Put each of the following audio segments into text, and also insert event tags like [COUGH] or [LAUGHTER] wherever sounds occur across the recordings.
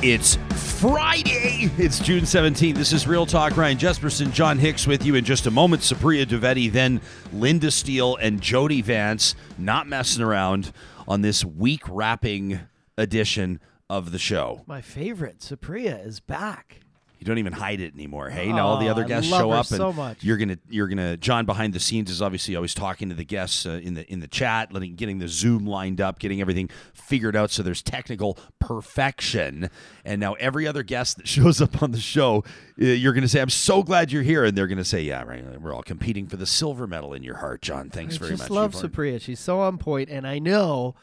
It's Friday. It's June 17th. This is Real Talk. Ryan Jespersen, John Hicks with you in just a moment. Supriya Dwivedi, then Lynda Steele and Jody Vance, not messing around on this week wrapping edition of the show. My favorite, Supriya, is back. You don't even hide it anymore. Hey, now all the Oh, other I guests love show her up, and so much. you're gonna you're gonna John behind the scenes is obviously always talking to the guests uh, in the in the chat, letting getting the Zoom lined up, getting everything figured out so there's technical perfection. And now every other guest that [LAUGHS] shows up on the show, uh, you're gonna say, "I'm so glad you're here," and they're gonna say, "Yeah, right. We're all competing for the silver medal in your heart, John. Thanks I very just much." love Yvonne." Supriya. She's so on point, and I know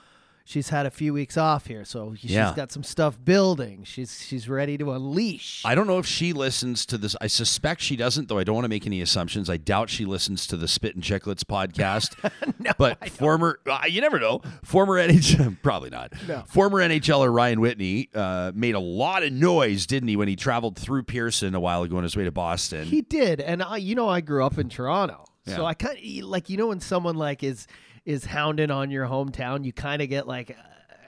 she's had a few weeks off here, so she's Yeah. got some stuff building. She's she's ready to unleash. I don't know if she listens to this. I suspect she doesn't, though I don't want to make any assumptions. I doubt she listens to the Spit and Chicklets podcast. [LAUGHS] no, but former, uh, you never know. Former NHL, [LAUGHS] probably not. No. Former NHLer Ryan Whitney uh, made a lot of noise, didn't he, when he traveled through Pearson a while ago on his way to Boston? he did, and I, you know, I grew up in Toronto, Yeah. so I kind of like you know when someone like is is hounding on your hometown, you kind of get like uh,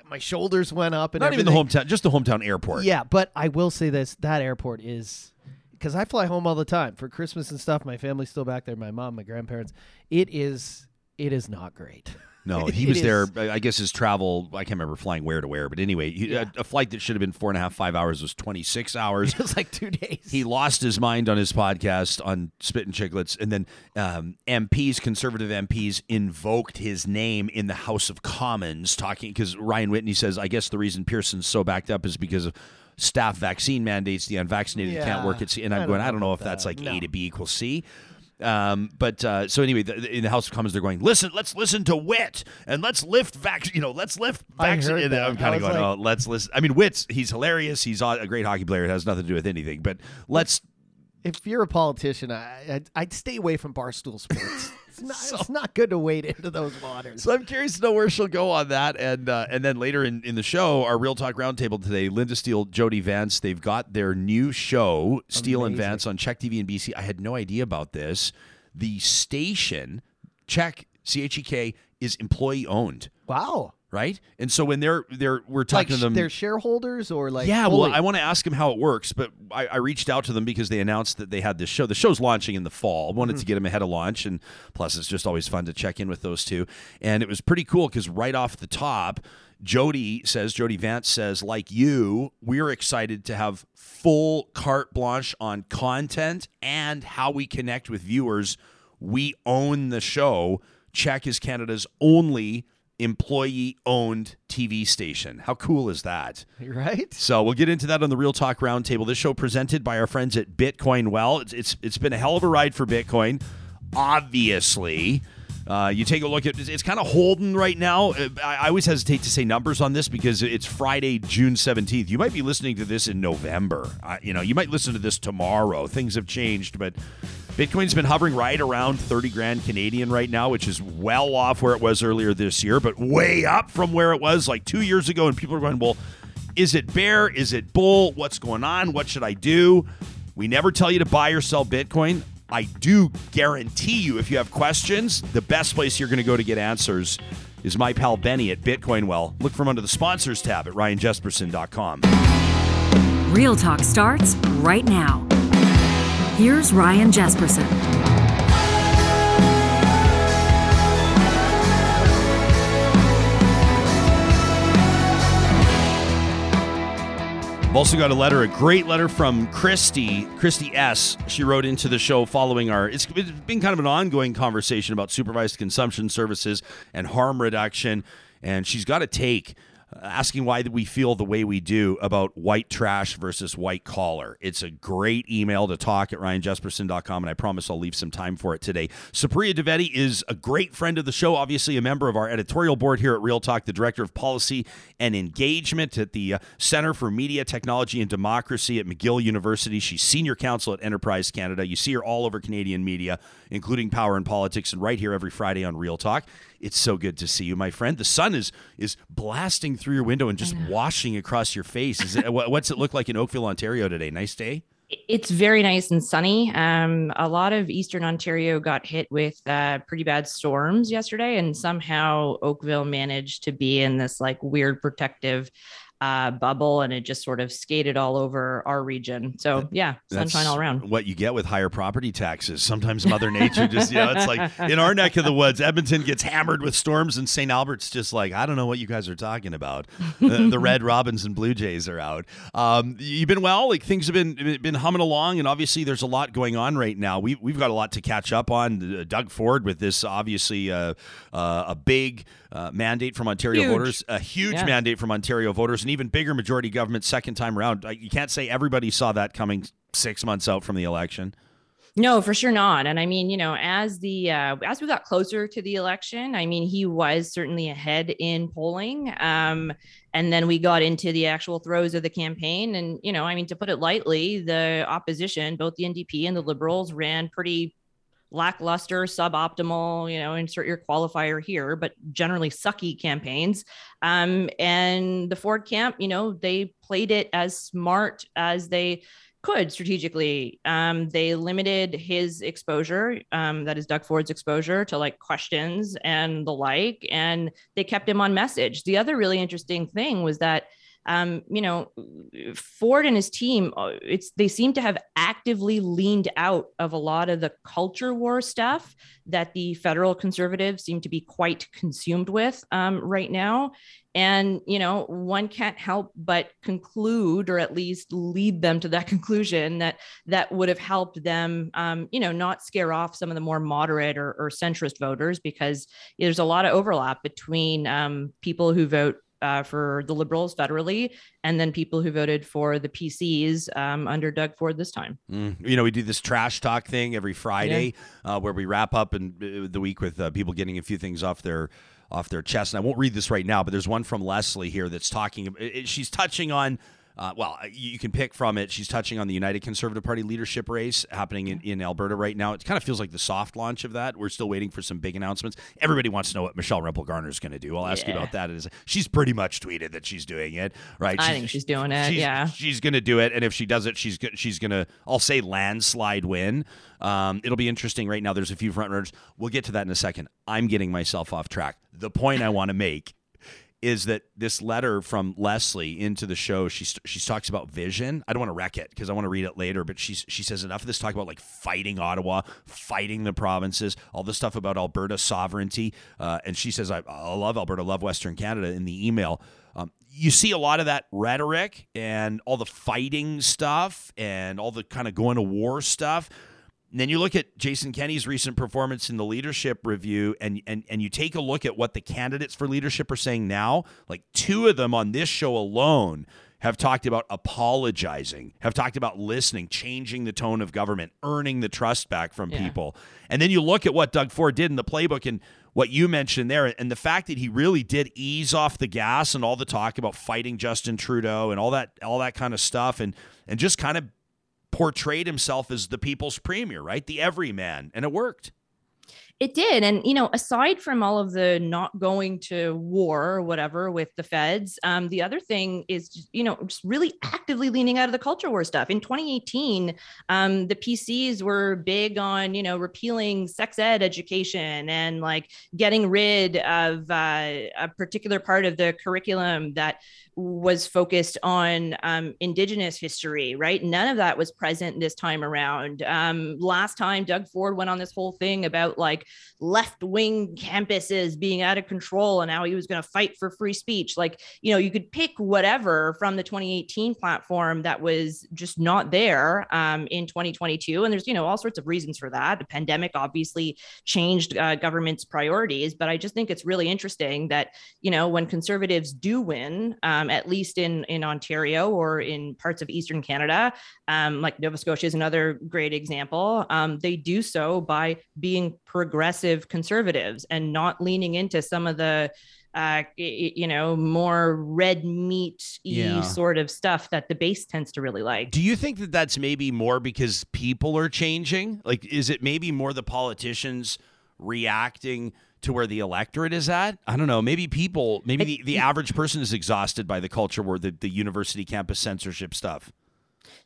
my shoulders went up and not even the hometown, just the hometown airport. Yeah, but I will say this: that airport is because I fly home all the time for Christmas and stuff. My family's still back there. My mom, my grandparents. It is. It is not great. [LAUGHS] No, [LAUGHS] he was there. I guess his travel, I can't remember flying where to where, but anyway, he, Yeah. a, a flight that should have been four and a half, five hours was 26 hours. [LAUGHS] It was like two days. He lost his mind on his podcast on Spit and Chicklets, and then um, MPs, conservative MPs, invoked his name in the House of Commons, talking because Ryan Whitney says, I guess the reason Pearson's so backed up is because of staff vaccine mandates. The unvaccinated can't work at C. And I'm going, I don't know if about that's that. like A to B equals C. Um, but uh, so anyway, the, in the House of Commons, they're going, listen, let's listen to Wit and let's lift vac, you know, let's lift vaccine. I'm kind of going, like- oh, let's listen. I mean, Wit's he's hilarious. He's a great hockey player. It has nothing to do with anything. But let's if you're a politician, I, I'd, I'd stay away from barstool sports. [LAUGHS] It's not, it's not good to wade into those waters. So I'm curious to know where she'll go on that, and uh, and then later in, in the show, our Real Talk Roundtable today, Lynda Steele, Jody Vance, they've got their new show, Steele and Vance on CHEK TV and BC. I had no idea about this. The station, CHEK C H E K, is employee owned, wow. Right? And so when they're they're we're talking Like to them, they're shareholders or like yeah, fully? well, I want to ask them how it works, but I, I reached out to them because they announced that they had this show. The show's launching in the fall. I wanted Mm-hmm. to get them ahead of launch, and plus, it's just always fun to check in with those two. And it was pretty cool because right off the top, Jody says, Jody Vance says, like you, we're excited to have full carte blanche on content and how we connect with viewers. We own the show. CHEK is Canada's only employee owned TV station. How cool is that? [LAUGHS] right. So we'll get into that on the Real Talk Roundtable. This show presented by our friends at Bitcoin Well. It's it's, it's been a hell of a ride for Bitcoin, obviously. Uh, you take a look at it's kind of holding right now. Uh, I, I always hesitate to say numbers on this because it's Friday, June 17th. You might be listening to this in November. Uh, you know, you might listen to this tomorrow. Things have changed, but Bitcoin's been hovering right around 30 grand Canadian right now, which is well off where it was earlier this year, but way up from where it was like two years ago. And people are going, well, is it bear? Is it bull? What's going on? What should I do? We never tell you to buy or sell Bitcoin. I do guarantee you, if you have questions, the best place you're going to go to get answers is my pal Benny at Bitcoin Well. Look from under the sponsors tab at ryanjespersen.com. Real Talk starts right now. Here's Ryan Jespersen. I've also got a letter, a great letter from Kristie, Kristie S. She wrote into the show following our. It's, been kind of an ongoing conversation about supervised consumption services and harm reduction, and she's got a take asking why we feel the way we do about white trash versus white collar. It's a great email to talk at ryanjespersen.com, and I promise I'll leave some time for it today. Supriya Dwivedi is a great friend of the show, obviously a member of our editorial board here at Real Talk, the director of policy and engagement at the uh, Center for Media, Technology, and Democracy at McGill University. She's senior counsel at Enterprise Canada. You see her all over Canadian media, including Power and Politics, and right here every Friday on Real Talk. It's so good to see you, my friend. The sun is is blasting through your window and just washing across your face. Is it, what's it look like in Oakville, Ontario today? Nice day. It's very nice and sunny. Um, a lot of Eastern Ontario got hit with uh, pretty bad storms yesterday, and somehow Oakville managed to be in this like weird protective uh, bubble and it just sort of skated all over our region. So yeah, sunshine That's all around. What you get with higher property taxes. Sometimes Mother [LAUGHS] Nature just, you know, it's like in our neck of the woods, Edmonton gets hammered with storms, and St. Albert's just like, I don't know what you guys are talking about. the, the Red [LAUGHS] Robins and Blue Jays are out. Um, you've been well, like things have been been humming along, and obviously there's a lot going on right now. We we've got a lot to catch up on. Uh, Doug Ford with this obviously uh, uh, a big uh, mandate from Ontario Huge. voters, a huge Yeah. mandate from Ontario voters, an even bigger majority government second time around. You can't say everybody saw that coming six months out from the election. No, for sure not. And I mean, you know, as the uh, as we got closer to the election, I mean, he was certainly ahead in polling. Um, and then we got into the actual throes of the campaign, and you know, I mean, to put it lightly, the opposition, both the NDP and the Liberals, ran pretty lackluster, suboptimal, you know, insert your qualifier here, but generally sucky campaigns. Um, and the Ford camp, you know, they played it as smart as they could strategically. Um, they limited his exposure, um, that is Doug Ford's exposure, to like questions and the like, and they kept him on message. The other really interesting thing was that. Um, you know, Ford and his team, uh, it's they seem to have actively leaned out of a lot of the culture war stuff that the federal conservatives seem to be quite consumed with um, right now. And, you know, one can't help but conclude or at least lead them to that [LAUGHS] conclusion that that would have helped them, um, you know, not scare off some of the more moderate or, or centrist voters because there's a lot of overlap between um, people who vote uh, for the Liberals federally and then people who voted for the PCs um, under Doug Ford this time. Mm. You know, we do this trash talk thing every Friday uh, where we wrap up and uh, the week with uh, people getting a few things off their off their chest. And I won't read this right now, but there's one from Leslie here that's talking. She's touching on. Uh, well, you you can pick from it. She's touching on the United Conservative Party leadership race happening in, in Alberta right now. It kind of feels like the soft launch of that. We're still waiting for some big announcements. Everybody wants to know what Michelle Rempel Garner is going to do. I'll ask you Yeah. about that. Is she's pretty much tweeted that she's doing it, right? I think she's doing it, she's- yeah. she's going to do it, and if she does it, she's she's going to I'll say landslide win. Um, it'll be interesting. Right now, there's a few front runners. We'll get to that in a second. I'm getting myself off track. The point I want to make is that this letter from Leslie into the show, she she talks about vision. I don't want to wreck it because I want to read it later, but she's she says enough of this talk about like fighting Ottawa, fighting the provinces, all this stuff about Alberta sovereignty, uh, and she says I, I love Alberta, love Western Canada in the email. Um, you see a lot of that rhetoric and all the fighting stuff and all the kind of going to war stuff. And then you look at Jason Kenney's recent performance in the leadership review, and, and and you take a look at what the candidates for leadership are saying now. Like two of them on this show alone have talked about apologizing, have talked about listening, changing the tone of government, earning the trust back from Yeah. people. And then you look at what Doug Ford did in the playbook and what you mentioned there, and the fact that he really did ease off the gas and all the talk about fighting Justin Trudeau and all that all that kind of stuff, and and just kind of portrayed himself as the people's premier, right? The everyman, and it worked. It did. And, you know, aside from all of the not going to war or whatever with the feds, um, the other thing is, you know, just really actively leaning out of the culture war stuff. In 2018, um, the PCs were big on, you know, repealing sex ed education and like getting rid of uh, a particular part of the curriculum that was focused on um, indigenous history right none of that was present this time around um, last time doug ford went on this whole thing about like left-wing campuses being out of control and how he was going to fight for free speech. Like you know you could pick whatever from the 2018 platform that was just not there um, in 2022 and there's you know all sorts of reasons for that. The pandemic obviously changed uh, government's priorities but i just think it's really interesting that you know when conservatives do win um, at least in in ontario or in parts of eastern canada um, like nova scotia is another great example um, they do so by being progressive conservatives and not leaning into some of the uh, you know, more red meat Yeah. sort of stuff that the base tends to really like. Do you think that that's maybe more because people are changing? Like, is it maybe more the politicians reacting to where the electorate is at? I don't know. Maybe people, maybe the, the average person is exhausted by the culture where the, the university campus censorship stuff.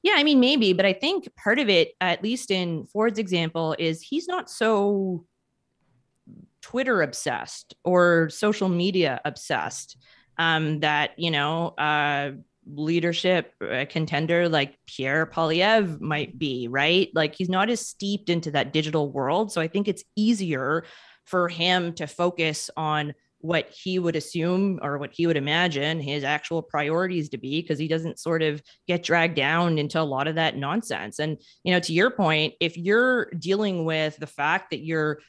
Yeah, I mean, maybe, but I think part of it, at least in Ford's example, is he's not so Twitter obsessed or social media obsessed. um, that you know uh, leadership uh, contender like Pierre Poilievre might be, right? Like he's not as steeped into that digital world. So I think it's easier for him to focus on what he would assume or what he would imagine his actual priorities to be because he doesn't sort of get dragged down into a lot of that nonsense. And, you know, to your point, if you're dealing with the fact that you're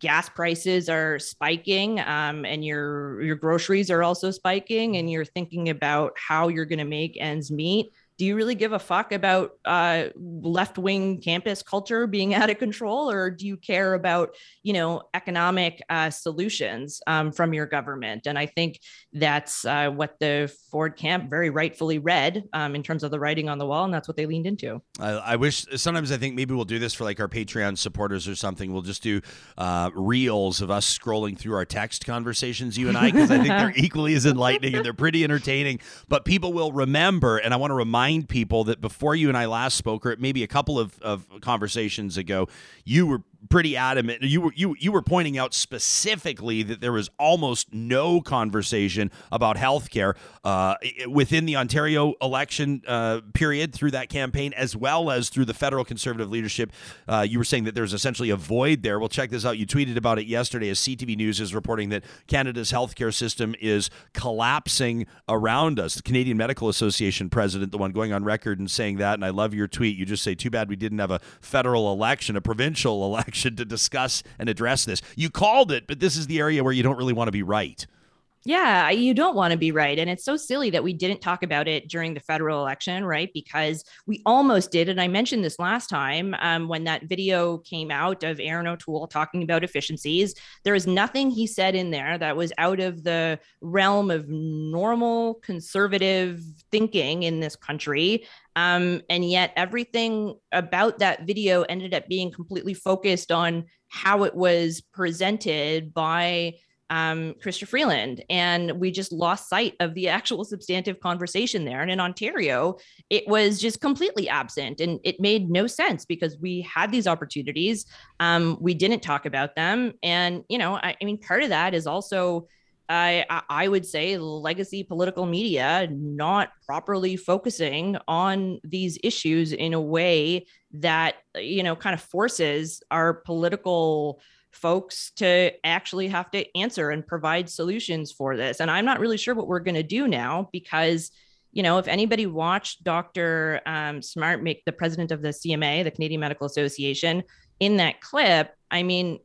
gas prices are spiking um, and your your groceries are also spiking and you're thinking about how you're going to make ends meet do you really give a fuck about uh, left wing campus culture being [LAUGHS] out of control, or do you care about you know economic uh, solutions um, from your government? And I think that's uh, what the Ford camp very rightfully read um, in terms of the writing on the wall, and that's what they leaned into. I, I, wish sometimes I think maybe we'll do this for like our Patreon supporters or something. We'll just do uh, reels of us scrolling through our text conversations, you and I, because I think they're [LAUGHS] equally as enlightening and they're pretty entertaining. But people will remember, and I want to remind remind people that before you and I last spoke, or maybe a couple of, of conversations ago, you were pretty adamant. You were you you were pointing out specifically that there was almost no conversation about health care uh, within the Ontario election uh, period through that campaign, as well as through the federal conservative leadership. Uh, you were saying that there's essentially a void there. Well, check this out. You tweeted about it yesterday as CTV News is reporting that Canada's healthcare system is collapsing around us. The Canadian Medical Association president, the one going on record and saying that, and I love your tweet. You just say, "Too bad we didn't have a federal election, a provincial [LAUGHS] election." Election to discuss and address this. You called it, but this is the area where you don't really want to be right. Yeah, you don't want to be right. And it's so silly that we didn't talk about it during the federal election, right? Because we almost did. And I mentioned this last time um, when that video came out of Erin O'Toole talking about efficiencies. There is nothing he said in there that was out of the realm of normal conservative thinking in this country. Um, and yet, everything about that video ended up being completely focused on how it was presented by um, Chrystia Freeland. And we just lost sight of the actual substantive conversation there. And in Ontario, it was just completely absent. And it made no sense because we had these opportunities. Um, we didn't talk about them. And, you know, I, I mean, part of that is also. I, I would say legacy political media not properly focusing on these issues in a way that you know kind of forces our political folks to actually have to answer and provide solutions for this. And I'm not really sure what we're going to do now because, you know, if anybody watched Dr. Um, Smart make the president of the CMA, the Canadian Medical Association, in that clip, I mean,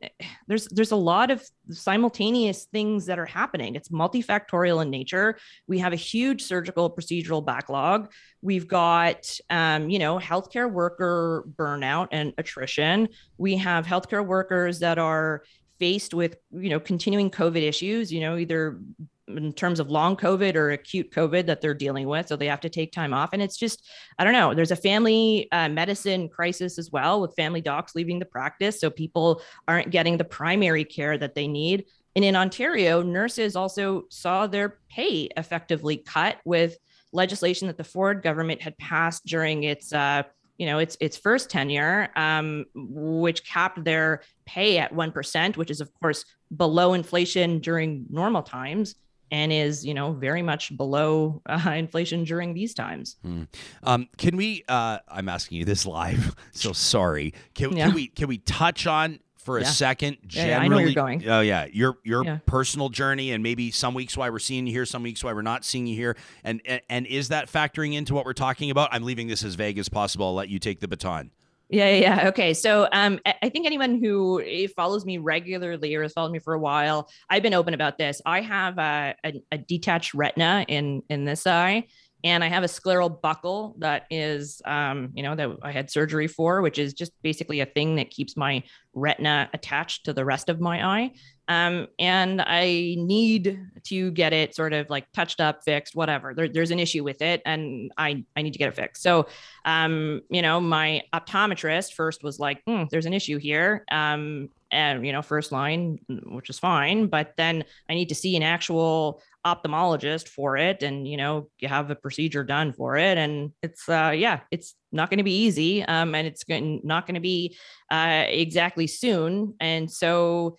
there's there's a lot of simultaneous things that are happening. It's multifactorial in nature. We have a huge surgical procedural backlog. We've got, um, you know, healthcare worker burnout and attrition. We have healthcare workers that are faced with, you know, continuing COVID issues. You know, either in terms of long COVID or acute COVID that they're dealing with. So they have to take time off. And it's just, I don't know, there's a family uh, medicine crisis as well with family docs leaving the practice. So people aren't getting the primary care that they need. And in Ontario, nurses also saw their pay effectively cut with legislation that the Ford government had passed during its uh, you know its its first tenure, um, which capped their pay at one percent, which is of course below inflation during normal times and is you know very much below uh, [LAUGHS] inflation during these times. Hmm. Um, can we? Uh, I'm asking you this [LAUGHS] live, so sorry. Can, yeah. can we can we touch on for a yeah. second generally yeah, I know you're going. oh yeah your your personal journey and maybe some weeks why we're seeing you here some weeks why we're not seeing you here and, and and is that factoring into what we're talking about i'm leaving this as vague as possible i'll let you take the baton yeah, yeah. Okay. So um, I think anyone who eh, follows me regularly or has followed me for a while, I've been open about this. I have a, a, a detached retina in in this eye, and I have a scleral buckle that is, um, you know, that I had surgery for, which is just basically a thing that keeps my retina attached to the rest of my eye. Um, and I need to get it sort of like touched up, fixed, whatever. There, there's an issue with it, and I I need to get it fixed. So, um, you know, my optometrist first was like, hmm, "There's an issue here," um, and you know, first line, which is fine, but then I need to see an actual ophthalmologist for it, and you know, you have a procedure done for it, and it's uh, yeah, it's not going to be easy, um, and it's going not going to be uh, exactly soon, and so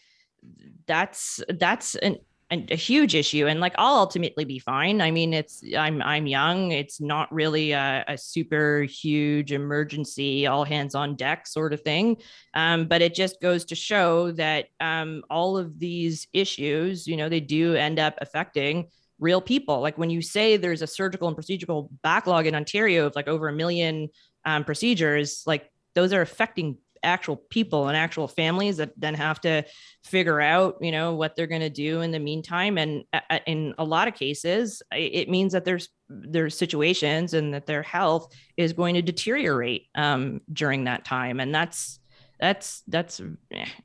that's that's an a, huge issue and like i'll ultimately be fine. I mean it's i'm i'm young. It's not really a, a super huge emergency all hands on deck sort of thing. Um, but it just goes to show that um, all of these issues you know they do end up affecting real people. Like when you say there's a surgical and procedural backlog in ontario of like over a million um, procedures like those are affecting actual people and actual families that then have to figure out you know what they're going to do in the meantime and uh, uh, in a lot of cases it means that there's there's situations and that their health is going to deteriorate um, during that time and that's that's that's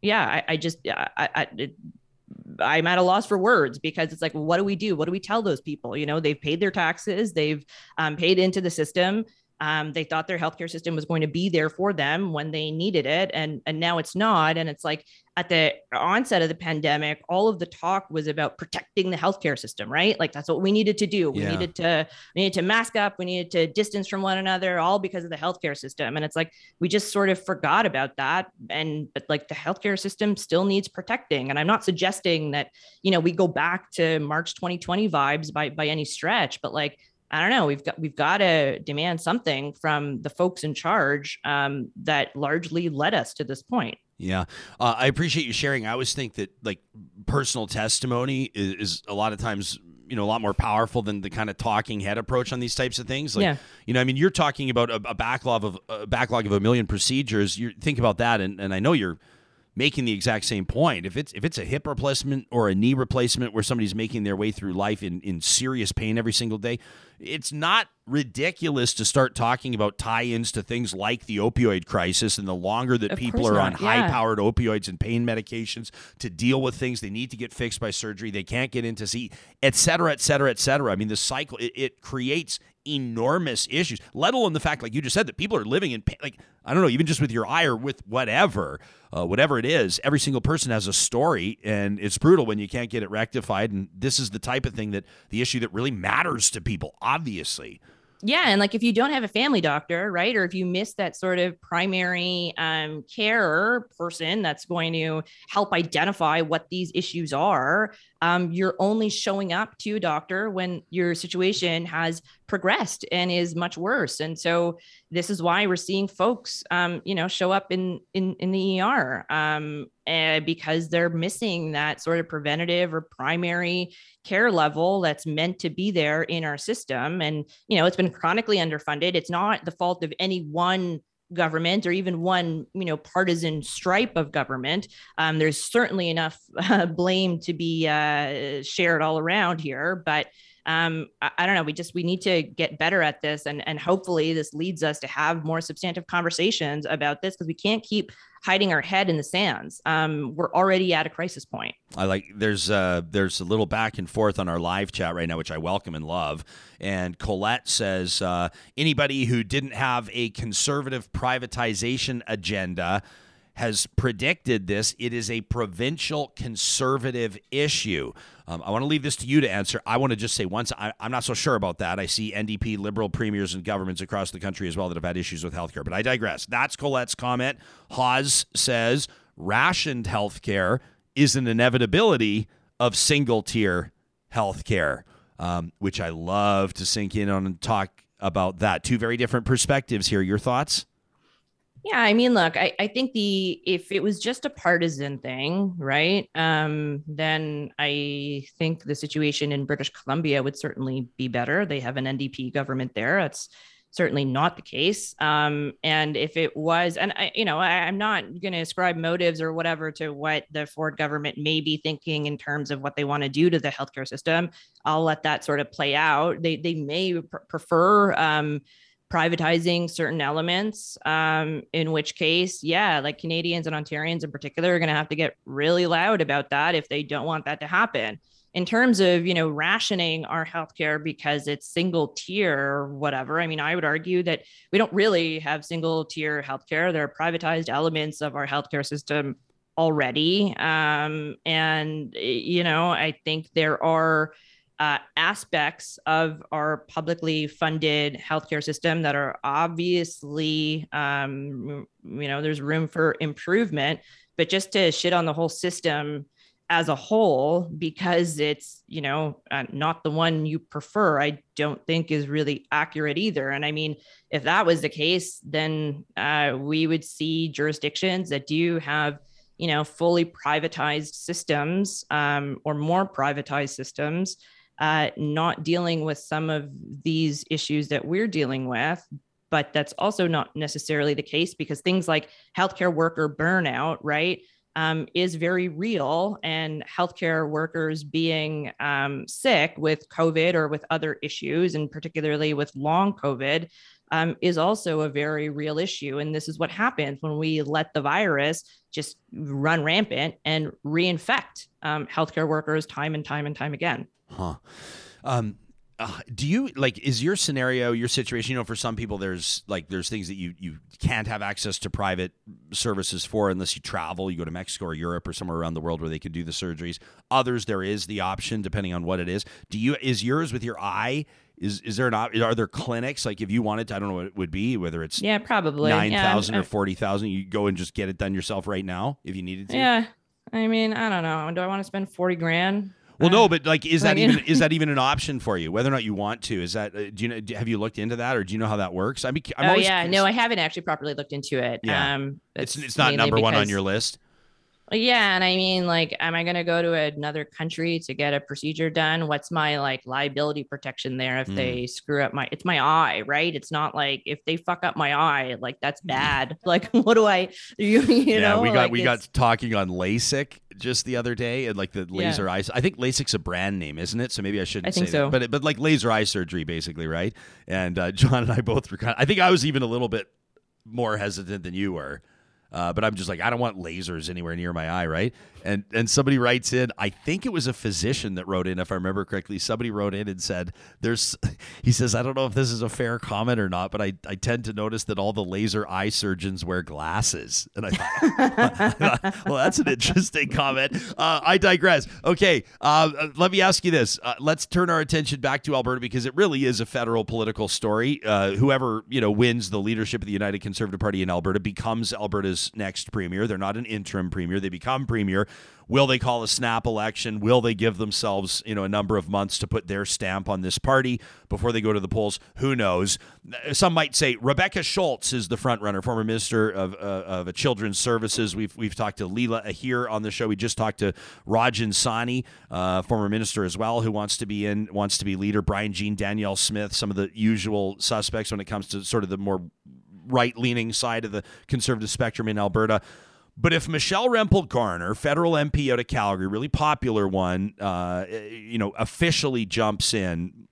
yeah i, I just I, I it, I'm at a loss for words because it's like, what do we do? What do we tell those people? You know, they've paid their taxes, they've um, paid into the system. Um, they thought their healthcare system was going to be there for them when they needed it, and and now it's not. And it's like at the onset of the pandemic, all of the talk was about protecting the healthcare system, right? Like that's what we needed to do. We yeah. needed to we needed to mask up, we needed to distance from one another, all because of the healthcare system. And it's like we just sort of forgot about that. And but like the healthcare system still needs protecting. And I'm not suggesting that you know we go back to March 2020 vibes by by any stretch, but like I don't know. We've got we've got to demand something from the folks in charge um, that largely led us to this point. Yeah, uh, I appreciate you sharing. I always think that like personal testimony is, is, a lot of times you know a lot more powerful than the kind of talking head approach on these types of things. Like, yeah. you know, I mean, you're talking about a, a backlog of a backlog of a million procedures. You think about that, and, and I know you're making the exact same point. If it's if it's a hip replacement or a knee replacement where somebody's making their way through life in, in serious pain every single day, it's not ridiculous to start talking about tie-ins to things like the opioid crisis and the longer that of people are not. on yeah. high-powered opioids and pain medications to deal with things they need to get fixed by surgery they can't get into see et cetera et cetera et cetera i mean the cycle it, it creates enormous issues, let alone the fact, like you just said, that people are living in, like, I don't know, even just with your eye or with whatever, uh, whatever it is, every single person has a story, and it's brutal when you can't get it rectified. And this is the type of thing that the issue that really matters to people, obviously yeah and like if you don't have a family doctor right or if you miss that sort of primary um, care person that's going to help identify what these issues are um, you're only showing up to a doctor when your situation has progressed and is much worse. And so this is why we're seeing folks um, you know show up in in, in the er um, uh, because they're missing that sort of preventative or primary care level that's meant to be there in our system. And you know it's been chronically underfunded. It's not the fault of any one government or even one you know partisan stripe of government um, there's certainly enough uh, blame to be uh, shared all around here but um, I, I, don't know we just we need to get better at this and and hopefully this leads us to have more substantive conversations about this because we can't keep hiding our head in the sands. Um, we're already at a crisis point. I like there's uh there's a little back and forth on our live chat right now, which I welcome and love. And Colette says uh, anybody who didn't have a conservative privatization agenda has predicted this. It is a provincial conservative issue. Um, I want to leave this to you to answer. I want to just say once I, am not so sure about that. I see NDP liberal premiers and governments across the country as well that have had issues with healthcare, but I digress. That's Colette's comment. Hawes says rationed healthcare is an inevitability of single tier healthcare, um, which I love to sink in on and talk about that. Two very different perspectives here. Your thoughts? Yeah, I mean, look, I, I think the if it was just a partisan thing, right? Um, then I think the situation in British Columbia would certainly be better. They have an NDP government there. That's certainly not the case. Um, and if it was, and I, you know, I, am not going to ascribe motives or whatever to what the Ford government may be thinking in terms of what they want to do to the healthcare system. I'll let that sort of play out. They they may pr- prefer. Um, privatizing certain elements um, in which case yeah like canadians and ontarians in particular are going to have to get really loud about that if they don't want that to happen. In terms of you know rationing our healthcare because it's single tier or whatever i mean i would argue that we don't really have single tier healthcare. There are privatized elements of our healthcare system already um, and you know i think there are uh, aspects of our publicly funded healthcare system that are obviously, um, you know, there's room for improvement. But just to shit on the whole system as a whole because it's you know uh, not the one you prefer i don't think is really accurate either and i mean if that was the case then uh, we would see jurisdictions that do have you know fully privatized systems um, or more privatized systems uh, not dealing with some of these issues that we're dealing with but that's also not necessarily the case because things like healthcare worker burnout right um, is very real, and healthcare workers being um, sick with COVID or with other issues, and particularly with long COVID, um, is also a very real issue. And this is what happens when we let the virus just run rampant and reinfect um, healthcare workers time and time and time again. Huh. Um, uh, do you like is your scenario your situation you know for some people there's like there's things that you you can't have access to private services for unless you travel you go to mexico or europe or somewhere around the world where they can do the surgeries. Others there is the option depending on what it is. Do you is yours with your eye is is there an are there clinics like if you wanted to i don't know what it would be whether it's yeah probably. 9000 yeah, or 40000 you go and just get it done yourself right now if you needed to? Yeah i mean i don't know. Do i want to spend 40 grand well, no, but like, is that even is [LAUGHS] that even an option for you? Whether or not you want to, is that uh, do you know? Have you looked into that, or do you know how that works? I mean, I'm oh yeah, curious. no, I haven't actually properly looked into it. Yeah. Um, it's it's not number one on your list. Yeah, and I mean, like, am I going to go to another country to get a procedure done? What's my like liability protection there if mm. they screw up my? It's my eye, right? It's not like if they fuck up my eye, like that's bad. [LAUGHS] like, what do I? [LAUGHS] You, you yeah, know, we got like we got talking on LASIK just the other day, and like the laser yeah. eye. I think LASIK's a brand name, isn't it? So maybe I shouldn't. I think say so. That. But but like laser eye surgery, basically, right? And uh, [LAUGHS] John and I both were kind. Of, I think I was even a little bit more hesitant than you were. Uh, but I'm just like, I don't want lasers anywhere near my eye, right? And and somebody writes in, I think it was a physician that wrote in, if I remember correctly. Somebody wrote in and said, "There's," [LAUGHS] he says, I don't know if this is a fair comment or not, but I, I tend to notice that all the laser eye surgeons wear glasses, and I thought, [LAUGHS] well, that's an interesting comment. Uh, I digress. Okay, uh, let me ask you this. Uh, let's turn our attention back to Alberta because it really is a federal political story. Uh, whoever you know wins the leadership of the United Conservative Party in Alberta becomes Alberta's next premier. They're not an interim premier; they become premier. Will they call a snap election? Will they give themselves, you know, a number of months to put their stamp on this party before they go to the polls? Who knows? Some might say Rebecca Schulz is the front runner, former minister of, uh, of children's services. We've we've talked to Leela Aheer on the show. We just talked to Rajan Sawhney, uh, former minister as well, who wants to be in, wants to be leader. Brian Jean, Danielle Smith, some of the usual suspects when it comes to sort of the more right leaning side of the conservative spectrum in Alberta. But if Michelle Rempel Garner, federal MP out of Calgary, really popular one, uh, you know, officially jumps in,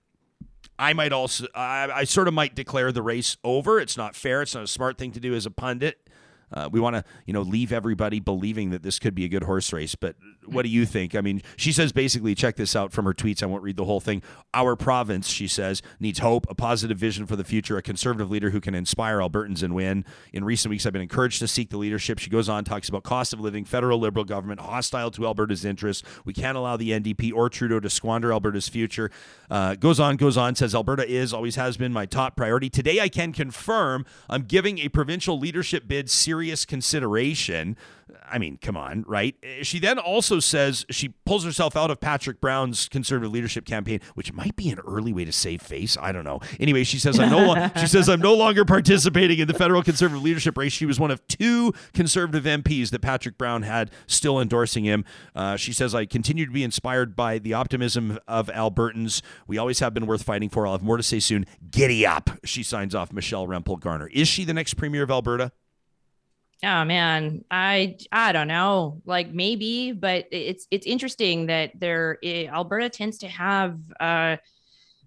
I might also, I, I, sort of might declare the race over. It's not fair. It's not a smart thing to do as a pundit. Uh, we want to, you know, leave everybody believing that this could be a good horse race. But what do you think? I mean, she says basically, check this out from her tweets. I won't read the whole thing. Our province, she says, needs hope, a positive vision for the future, a conservative leader who can inspire Albertans and win. In recent weeks, I've been encouraged to seek the leadership. She goes on, talks about cost of living, federal liberal government, hostile to Alberta's interests. We can't allow the NDP or Trudeau to squander Alberta's future. Uh, goes on, goes on, says Alberta is, always has been my top priority. Today, I can confirm I'm giving a provincial leadership bid serious consideration. I mean, come on, right? She then also says she pulls herself out of Patrick Brown's conservative leadership campaign, which might be an early way to save face. I don't know. Anyway, she says I'm no lo- [LAUGHS] she says I'm no longer participating in the federal conservative leadership race. She was one of two conservative MPs that Patrick Brown had still endorsing him. Uh, she says I continue to be inspired by the optimism of Albertans. We always have been worth fighting for. I'll have more to say soon. Giddy up. She signs off Michelle Rempel Garner. Is she the next premier of Alberta? Oh man. I i don't know. Like maybe but it's it's interesting that there it, alberta tends to have uh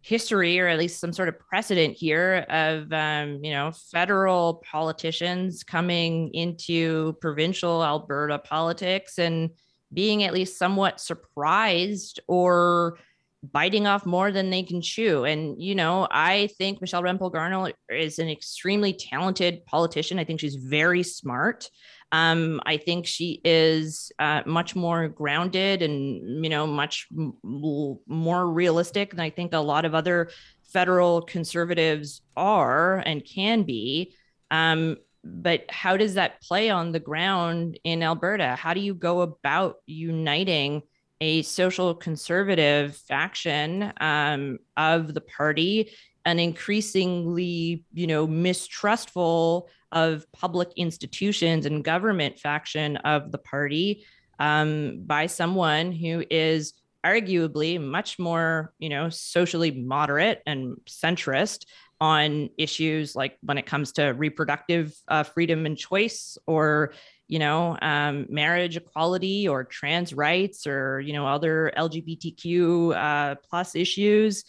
history or at least some sort of precedent here of um, you know federal politicians coming into provincial alberta politics and being at least somewhat surprised or biting off more than they can chew. And, you know, I think Michelle Rempel Garner is an extremely talented politician. I think she's very smart. Um, I think she is uh, much more grounded and, you know, much m- more realistic than I think a lot of other federal conservatives are and can be. Um, but how does that play on the ground in Alberta? How do you go about uniting a social conservative faction um, of the party, an increasingly, you know, mistrustful of public institutions and government faction of the party um, by someone who is arguably much more, you know, socially moderate and centrist on issues like when it comes to reproductive uh, freedom and choice or you know um, marriage equality or trans rights or you know other lgbtq uh, plus issues.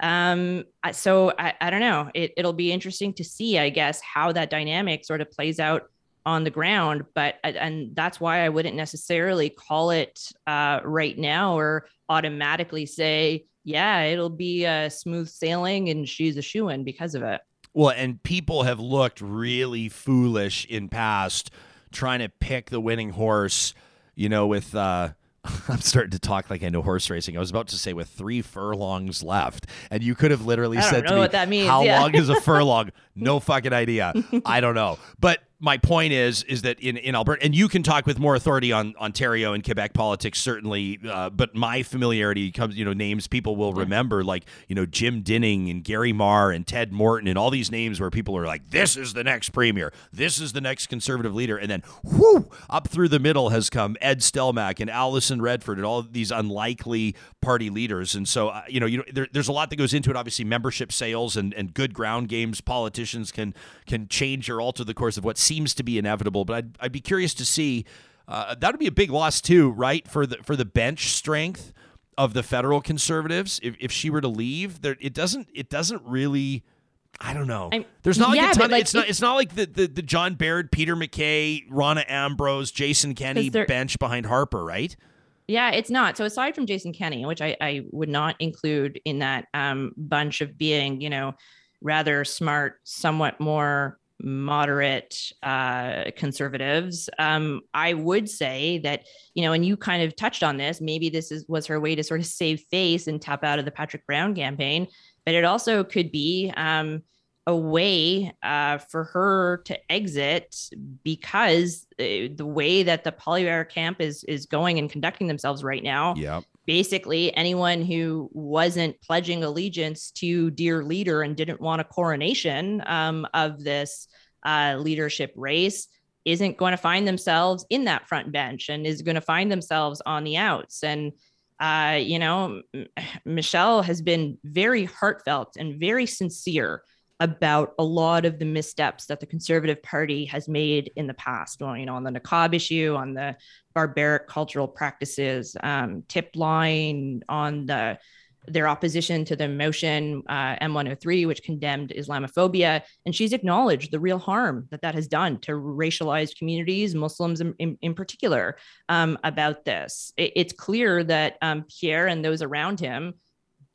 Um, so I, I don't know. It, it'll be interesting to see i guess how that dynamic sort of plays out on the ground but and that's why i wouldn't necessarily call it uh, right now or automatically say yeah it'll be a smooth sailing and she's a shoe in because of it. Well and people have looked really foolish in past trying to pick the winning horse you know with uh [LAUGHS] I'm starting to talk like I know horse racing. I was about to say with three furlongs left, and you could have literally said to me, what that means. "How yeah. long is a furlong?" [LAUGHS] no [LAUGHS] fucking idea. I don't know. But my point is is that in, in Alberta, and you can talk with more authority on Ontario and Quebec politics, certainly. Uh, but my familiarity comes, you know, names people will remember, like you know Jim Dinning and Gary Mar and Ted Morton and all these names where people are like, "This is the next premier, this is the next conservative leader," and then whoo, up through the middle has come Ed Stelmach and Alison Redford and all these unlikely party leaders. And so, uh, you know, you know, there, there's a lot that goes into it. Obviously, membership sales and and good ground games. Politicians can can change or alter the course of what seems to be inevitable. But I'd, I'd be curious to see. Uh, that would be a big loss too, right? For the for the bench strength of the federal conservatives, if, if she were to leave, there it doesn't it doesn't really. I don't know. I'm- There's not like yeah, a ton. like, it's not. It's not like the, the the John Baird, Peter MacKay, Rona Ambrose, Jason Kenney they're- bench behind Harper, right? Yeah, it's not. So aside from Jason Kenney, which I, I would not include in that um, bunch of being, you know, rather smart, somewhat more moderate uh, conservatives, um, I would say that, you know, and you kind of touched on this. Maybe this is was her way to sort of save face and tap out of the Patrick Brown campaign, but it also could be. Um, a way uh, for her to exit because uh, the way that the Poilievre camp is is going and conducting themselves right now, Yeah. Basically anyone who wasn't pledging allegiance to dear leader and didn't want a coronation um, of this uh, leadership race isn't going to find themselves in that front bench and is going to find themselves on the outs. And uh, you know michelle has been very heartfelt and very sincere about a lot of the missteps that the conservative party has made in the past well, you know on the niqab issue on the barbaric cultural practices, um, tip line on the their opposition to the motion uh, M103, which condemned Islamophobia, and she's acknowledged the real harm that that has done to racialized communities, Muslims in, in, in particular, um, about this. It, it's clear that um, Pierre and those around him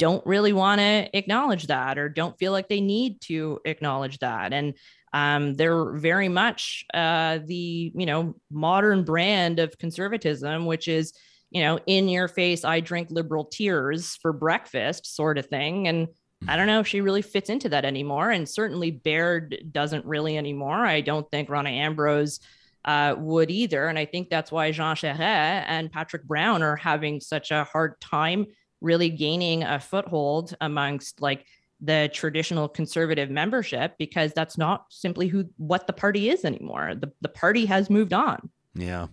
don't really want to acknowledge that or don't feel like they need to acknowledge that. And um, they're very much uh, the you know modern brand of conservatism which is you know in your face i drink liberal tears for breakfast sort of thing. And i don't know if she really fits into that anymore. And certainly baird doesn't really anymore. I don't think rona ambrose uh, would either. And i think that's why jean charest and patrick brown are having such a hard time really gaining a foothold amongst like the traditional conservative membership because that's not simply who what the party is anymore. The the party has moved on. Yeah.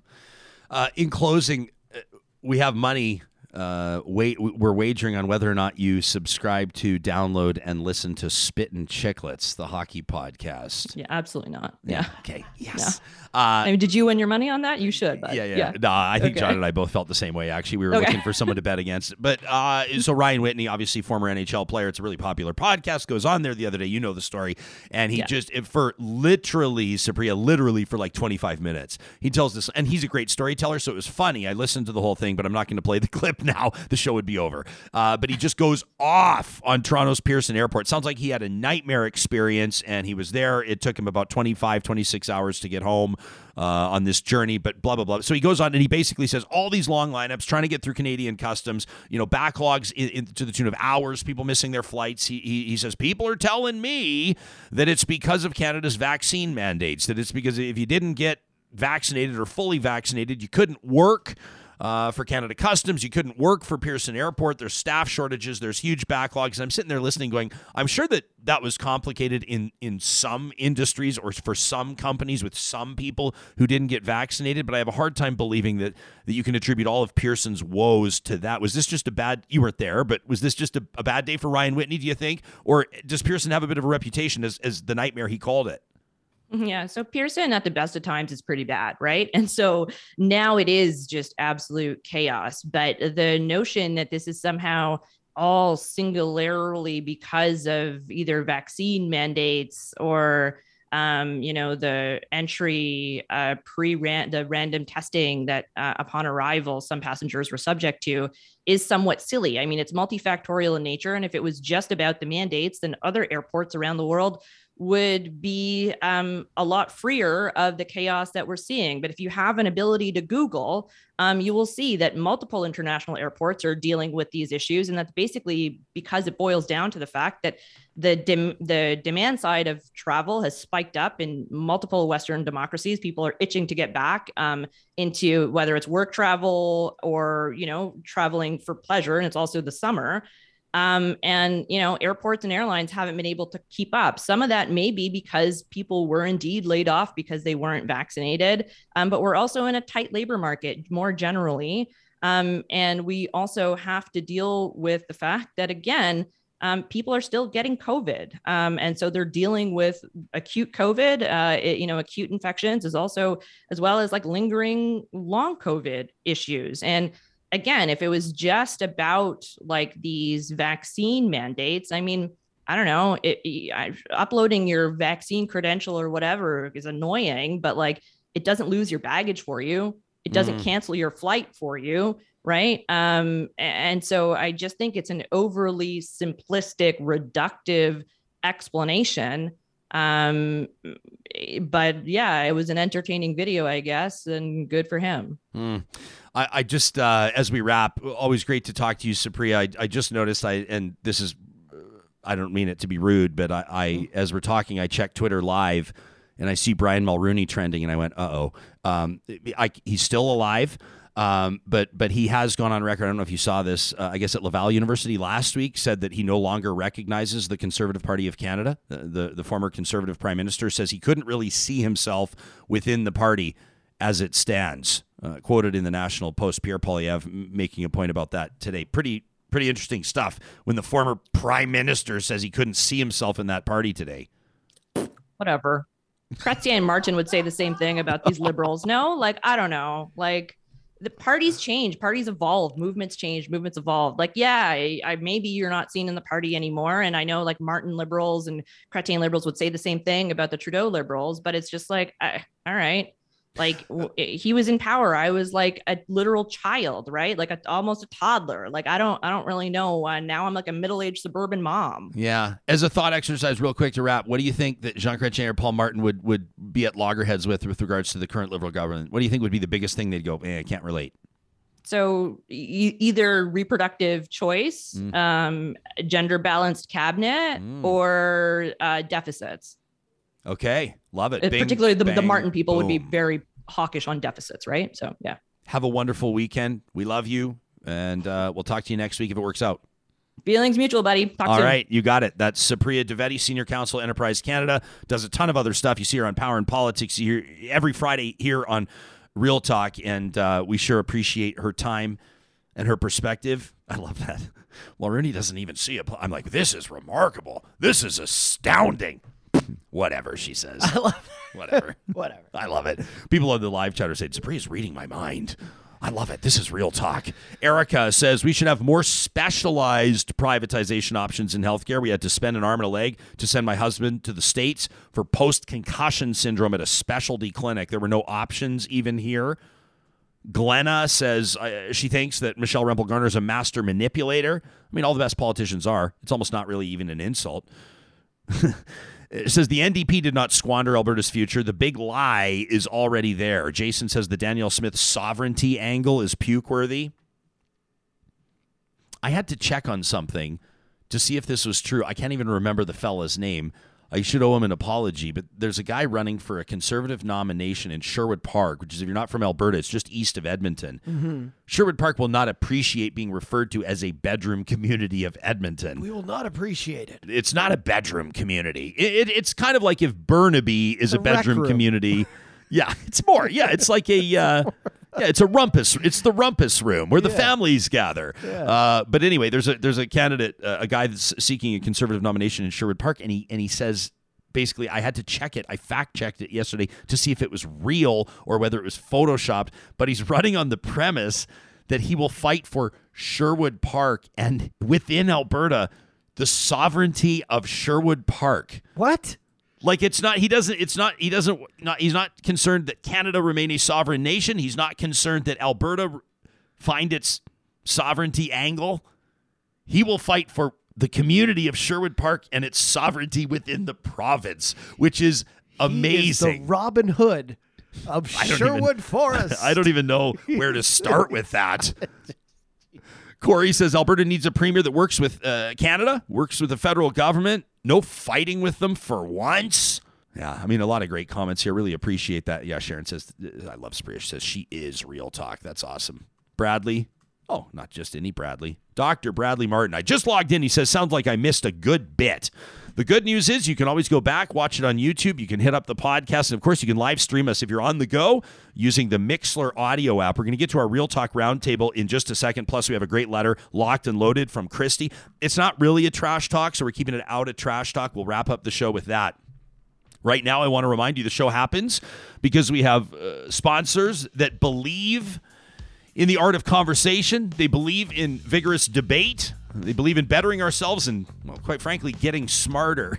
Uh, in closing, uh, we have money. Uh, wait, we're wagering on whether or not you subscribe to, download, and listen to Spit and Chicklets, the hockey podcast. Yeah, absolutely not. Yeah. Okay. [LAUGHS] Yes. I Uh, mean, did you win your money on that? You should. But yeah, yeah, No, I think Okay. John and I both felt the same way. Actually, we were Okay. looking for someone to bet against. But uh, so Ryan Whitney, obviously former NHL player, it's a really popular podcast. Goes on there the other day. You know the story, and he Yeah. just for literally Supriya, literally for like twenty five minutes, he tells this, and he's a great storyteller. So it was funny. I listened to the whole thing, but I'm not going to play the [LAUGHS] clip now, the show would be over. Uh, but he just goes off on Toronto's Pearson Airport. Sounds like he had a nightmare experience and he was there. It took him about 25, 26 hours to get home uh, on this journey, but blah, blah, blah. So he goes on and he basically says all these long lineups trying to get through Canadian customs, you know, backlogs in, in, to the tune of hours, people missing their flights. He, he, he says, People are telling me that it's because of Canada's vaccine mandates, that it's because if you didn't get vaccinated or fully vaccinated, you couldn't work. Uh, for Canada Customs. You couldn't work for Pearson Airport. There's staff shortages. There's huge backlogs. And I'm sitting there listening, going, I'm sure that that was complicated in in some industries or for some companies with some people who didn't get vaccinated. But I have a hard time believing that that you can attribute all of Pearson's woes to that. Was this just a bad? You weren't there, but was this just a, a bad day for Ryan Whitney? Do you think, or does Pearson have a bit of a reputation as as the nightmare he called it? Yeah. So Pearson at the best of times is pretty bad, right? [LAUGHS] And so now it is just absolute chaos. But the notion that this is somehow all singularly because of either vaccine mandates or um, you know the entry uh, pre the random testing that uh, upon arrival some passengers were subject to is somewhat silly. I mean, it's multifactorial in nature, and if it was just about the mandates, then other airports around the world would be um, a lot freer of the chaos that we're seeing. But if you have an ability to Google, um, you will see that multiple international airports are dealing with these issues, and that's basically because it boils down to the fact that the dem- the demand side of travel has spiked up in multiple Western democracies. People are itching to get back um, into whether it's work travel or you know traveling for pleasure, and it's also the summer. Um, and you know, airports and airlines haven't been able to keep up. Some of that may be because people were indeed laid off because they weren't vaccinated. Um, but we're also in a tight labor market more generally. Um, and we also have to deal with the fact that again, um, people are still getting COVID, um, and so they're dealing with acute COVID. Uh, it, you know, acute infections is also as well as like lingering long COVID issues, and again, if it was just about like these vaccine mandates, I mean, I don't know, it, it, uploading your vaccine credential or whatever is annoying, but like it doesn't lose your baggage for you. It doesn't mm. cancel your flight for you, right? Um, and so I just think it's an overly simplistic, reductive explanation um but yeah it was an entertaining video i guess and good for him mm. I, I, just uh as we wrap always great to talk to you supriya I, I just noticed i and this is i don't mean it to be rude but i, I mm. as we're talking i checked twitter live and i see brian mulroney trending and i went uh-oh um I, he's still alive um, but but he has gone on record. I don't know if you saw this. Uh, I guess at Laval University last week said that he no longer recognizes the Conservative Party of Canada. The, the, the former Conservative Prime Minister says he couldn't really see himself within the party as it stands. Uh, quoted in the National Post, Pierre Poilievre making a point about that today. Pretty pretty interesting stuff when the former Prime Minister says he couldn't see himself in that party today. Whatever. Chrétien and Martin would say the same thing about these liberals. No, like I don't know, like the parties change, parties evolve, movements change, movements evolve. Like, yeah, I, I, maybe you're not seen in the party anymore. And I know like Martin liberals and Chrétien liberals would say the same thing about the Trudeau liberals, but it's just like, I, all right, like he was in power. I was like a literal child right? Like a, almost a toddler. Like i don't i don't really know uh, now i'm like a middle-aged suburban mom. Yeah. As a thought exercise real quick to wrap what do you think that jean chrétien or paul martin would would be at loggerheads with with regards to the current liberal government? What do you think would be the biggest thing they'd go eh, i can't relate so e- either reproductive choice mm. um, gender balanced cabinet mm. or uh, deficits. Okay, love it. Bing, Particularly the, bang, the Martin people boom. would be very hawkish on deficits, right? So yeah. Have a wonderful weekend. We love you, and uh, we'll talk to you next week if it works out. Feelings mutual, buddy. Talk All soon. right, you got it. That's Supriya Dwivedi, Senior Counsel, Enterprise Canada. Does a ton of other stuff. You see her on Power and Politics here every Friday here on Real Talk, and uh, we sure appreciate her time and her perspective. I love that. [LAUGHS] Well, Rooney doesn't even see it. I'm like, this is remarkable. This is astounding. [LAUGHS] Whatever she says. I love Whatever. [LAUGHS] Whatever. I love it. People on the live chat are saying, is reading my mind. I love it. This is real talk. Erica says we should have more specialized privatization options in healthcare. We had to spend an arm and a leg to send my husband to the States for post concussion syndrome at a specialty clinic. There were no options even here. Glenna says uh, she thinks that Michelle Rempel Garner is a master manipulator. I mean, all the best politicians are. It's almost not really even an insult. [LAUGHS] It says the NDP did not squander Alberta's future. The big lie is already there. Jason says the Danielle Smith sovereignty angle is puke worthy. I had to check on something to see if this was true. I can't even remember the fella's name. I should owe him an apology, but there's a guy running for a conservative nomination in Sherwood Park, which is, if you're not from Alberta, it's just east of Edmonton. Sherwood Park will not appreciate being referred to as a bedroom community of Edmonton We will not appreciate it. it's not a bedroom community. It, it, it's kind of like if Burnaby is a a bedroom community. [LAUGHS] Yeah, it's more. Yeah, it's like a uh, yeah, it's a rumpus. It's the rumpus room where the families gather. Uh, but anyway, there's a there's a candidate, uh, a guy that's seeking a conservative nomination in Sherwood Park, and he and he says. Basically, I had to check it. I fact checked it yesterday to see if it was real or whether it was photoshopped. But he's [LAUGHS] running on the premise that he will fight for Sherwood Park and within Alberta, the sovereignty of Sherwood Park. What? Like it's not he doesn't it's not he doesn't not he's not concerned that Canada remain a sovereign nation. He's not concerned that Alberta find its sovereignty angle. He will fight for the community of Sherwood Park and its sovereignty within the province, which is He is amazing. the Robin Hood of don't even- Sherwood Forest. [LAUGHS] I don't even know where to start [LAUGHS] with that. Corey says Alberta needs a premier that works with uh, Canada, works with the federal government, no fighting with them for once. Yeah, I mean, a lot of great comments here. Really appreciate that. Yeah, Sharon says, I love Supriya. She says, she is real talk. That's awesome. Bradley. Oh, not just any Bradley. Dr. Bradley Martin. I just logged in. He says, sounds like I missed a good bit. The good news is you can always go back, watch it on YouTube. You can hit up the podcast. And of course, you can live stream us if you're on the go using the Mixlr audio app. We're going to get to our Real Talk Roundtable in just a second. Plus, we have a great letter locked and loaded from Kristie. It's not really a trash talk, so we're keeping it out of trash talk. We'll wrap up the show with that. Right now, I want to remind you the show happens because we have uh, sponsors that believe in the art of conversation. They believe in vigorous debate. They believe in bettering ourselves and, well, quite frankly, getting smarter.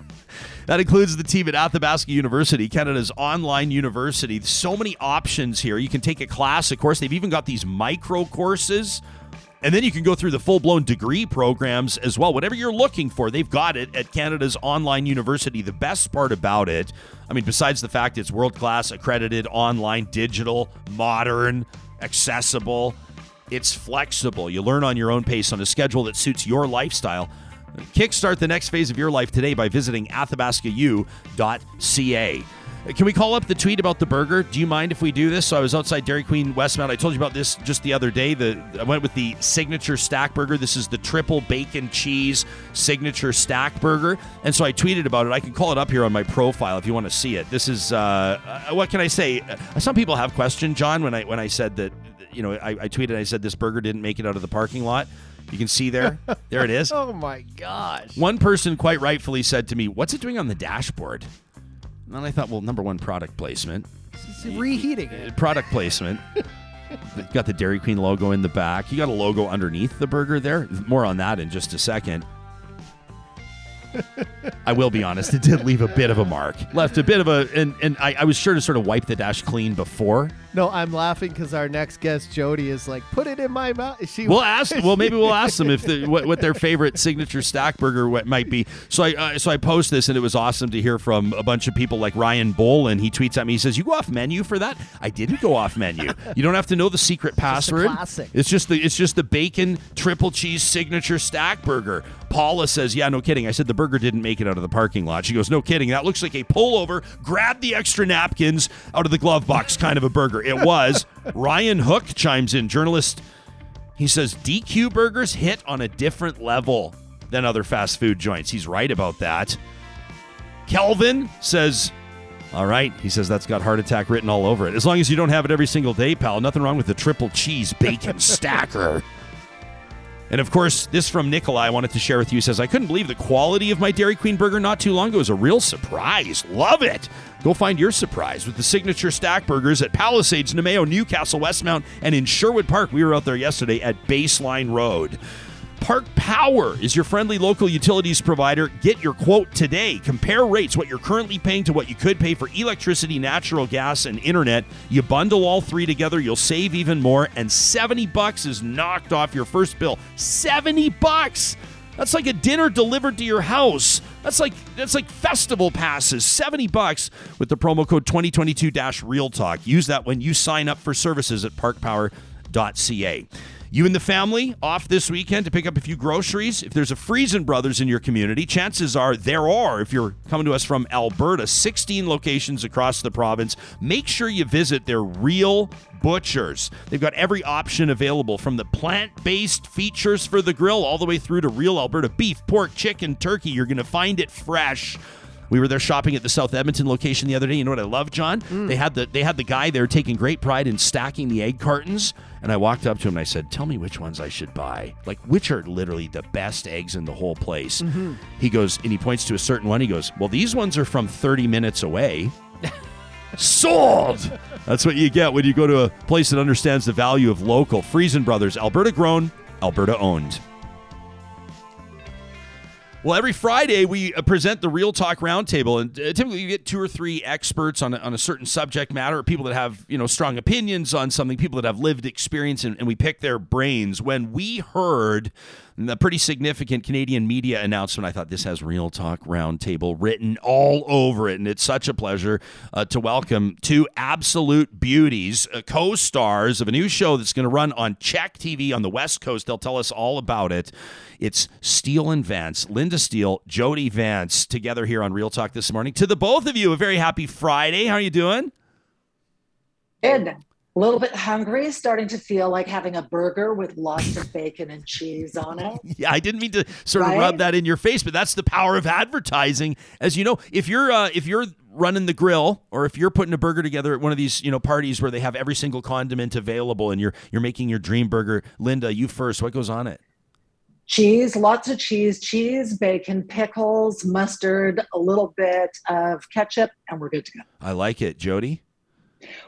That includes the team at Athabasca University, Canada's online university. So many options here. You can take a class, of course. They've even got these micro courses. And then you can go through the full blown degree programs as well. Whatever you're looking for, they've got it at Canada's online university. The best part about it, I mean, besides the fact it's world class, accredited, online, digital, modern, accessible, it's flexible. You learn on your own pace on a schedule that suits your lifestyle. Kickstart the next phase of your life today by visiting athabascau.ca. Can we call up the tweet about the burger? Do you mind if we do this? So I was outside Dairy Queen Westmount. I told you about this just the other day. The I went with the signature stack burger. This is the triple bacon cheese signature stack burger. And so I tweeted about it. I can call it up here on my profile if you want to see it. This is uh, uh, what can I say? Uh, some people have questioned John when I when I said that you know I, I tweeted I said this burger didn't make it out of the parking lot. You can see there. [LAUGHS] there it is. Oh my gosh. One person quite rightfully said to me, "What's it doing on the dashboard?" And then I thought, well, number one, product placement. It's reheating it. Uh, Product placement. [LAUGHS] got the Dairy Queen logo in the back. You got a logo underneath the burger there. More on that in just a second. I will be honest, it did leave a bit of a mark. Left a bit of a, and, and I, I was sure to sort of wipe the dash clean before. No, I'm laughing because our next guest, Jody, is like, put it in my mouth. She We'll ask. Well, maybe we'll ask them if the, [LAUGHS] what, what their favorite signature stack burger what might be. So I uh, so I post this, and it was awesome to hear from a bunch of people like Ryan Bolin. He tweets at me. He says, "You go off menu for that? I didn't go off menu. You don't have to know the secret password. classic. It's just the it's just the bacon triple cheese signature stack burger." Paula says, "Yeah, no kidding. I said the burger didn't make it out of the parking lot." She goes, "No kidding. That looks like a pullover. Grab the extra napkins out of the glove box kind of a burger. It was." [LAUGHS] Ryan Hook chimes in, journalist. He says DQ burgers hit on a different level than other fast food joints. He's right about that. Kelvin says, all right. He says that's got heart attack written all over it. As long as you don't have it every single day, pal. Nothing wrong with the triple cheese bacon [LAUGHS] stacker. And of course, this from Nikolai I wanted to share with you. Says, I couldn't believe the quality of my Dairy Queen burger not too long ago. It was a real surprise. Love it. Go find your surprise with the signature stack burgers at Palisades, Namao, Newcastle, Westmount, and in Sherwood Park. We were out there yesterday at Baseline Road. Park Power is your friendly local utilities provider. Get your quote today. Compare rates, what you're currently paying to what you could pay for electricity, natural gas, and internet. You bundle all three together, you'll save even more, and 70 bucks is knocked off your first bill. 70 bucks! That's like a dinner delivered to your house. That's like that's like festival passes. 70 bucks with the promo code 2022-real talk. Use that when you sign up for services at parkpower.ca. You and the family off this weekend to pick up a few groceries. If there's a Freson Brothers in your community, chances are there are. If you're coming to us from Alberta, 16 locations across the province. Make sure you visit their real butchers. They've got every option available from the plant based features for the grill all the way through to real Alberta beef, pork, chicken, turkey. You're going to find it fresh. We were there shopping at the South Edmonton location the other day. You know what I love, John? Mm. They had the they had the guy there taking great pride in stacking the egg cartons. And I walked up to him and I said, "Tell me which ones I should buy. Like which are literally the best eggs in the whole place." Mm-hmm. He goes and he points to a certain one. He goes, "Well, these ones are from 30 minutes away." [LAUGHS] Sold. That's what you get when you go to a place that understands the value of local. Freson Brothers, Alberta grown, Alberta owned. Well, every Friday we uh, present the Real Talk Roundtable, and uh, typically you get two or three experts on a, on a certain subject matter, people that have you know strong opinions on something, people that have lived experience, and, and we pick their brains. When we heard the pretty significant Canadian media announcement, I thought this has Real Talk Roundtable written all over it, and it's such a pleasure uh, to welcome two absolute beauties, uh, co-stars of a new show that's going to run on CHEK TV on the West Coast. They'll tell us all about it. It's Steele and Vance, Lynda Steele, Jody Vance, together here on Real Talk this morning. To the both of you, a very happy Friday. How are you doing? Good. A little bit hungry, starting to feel like having a burger with lots of bacon and cheese on it. [LAUGHS] Yeah, I didn't mean to sort of rub that in your face, but that's the power of advertising. As you know, if you're uh, if you're running the grill or if you're putting a burger together at one of these you know parties where they have every single condiment available and you're you're making your dream burger, Lynda, you first. What goes on it? Cheese, lots of cheese, cheese, bacon, pickles, mustard, a little bit of ketchup, and we're good to go. I like it, Jody.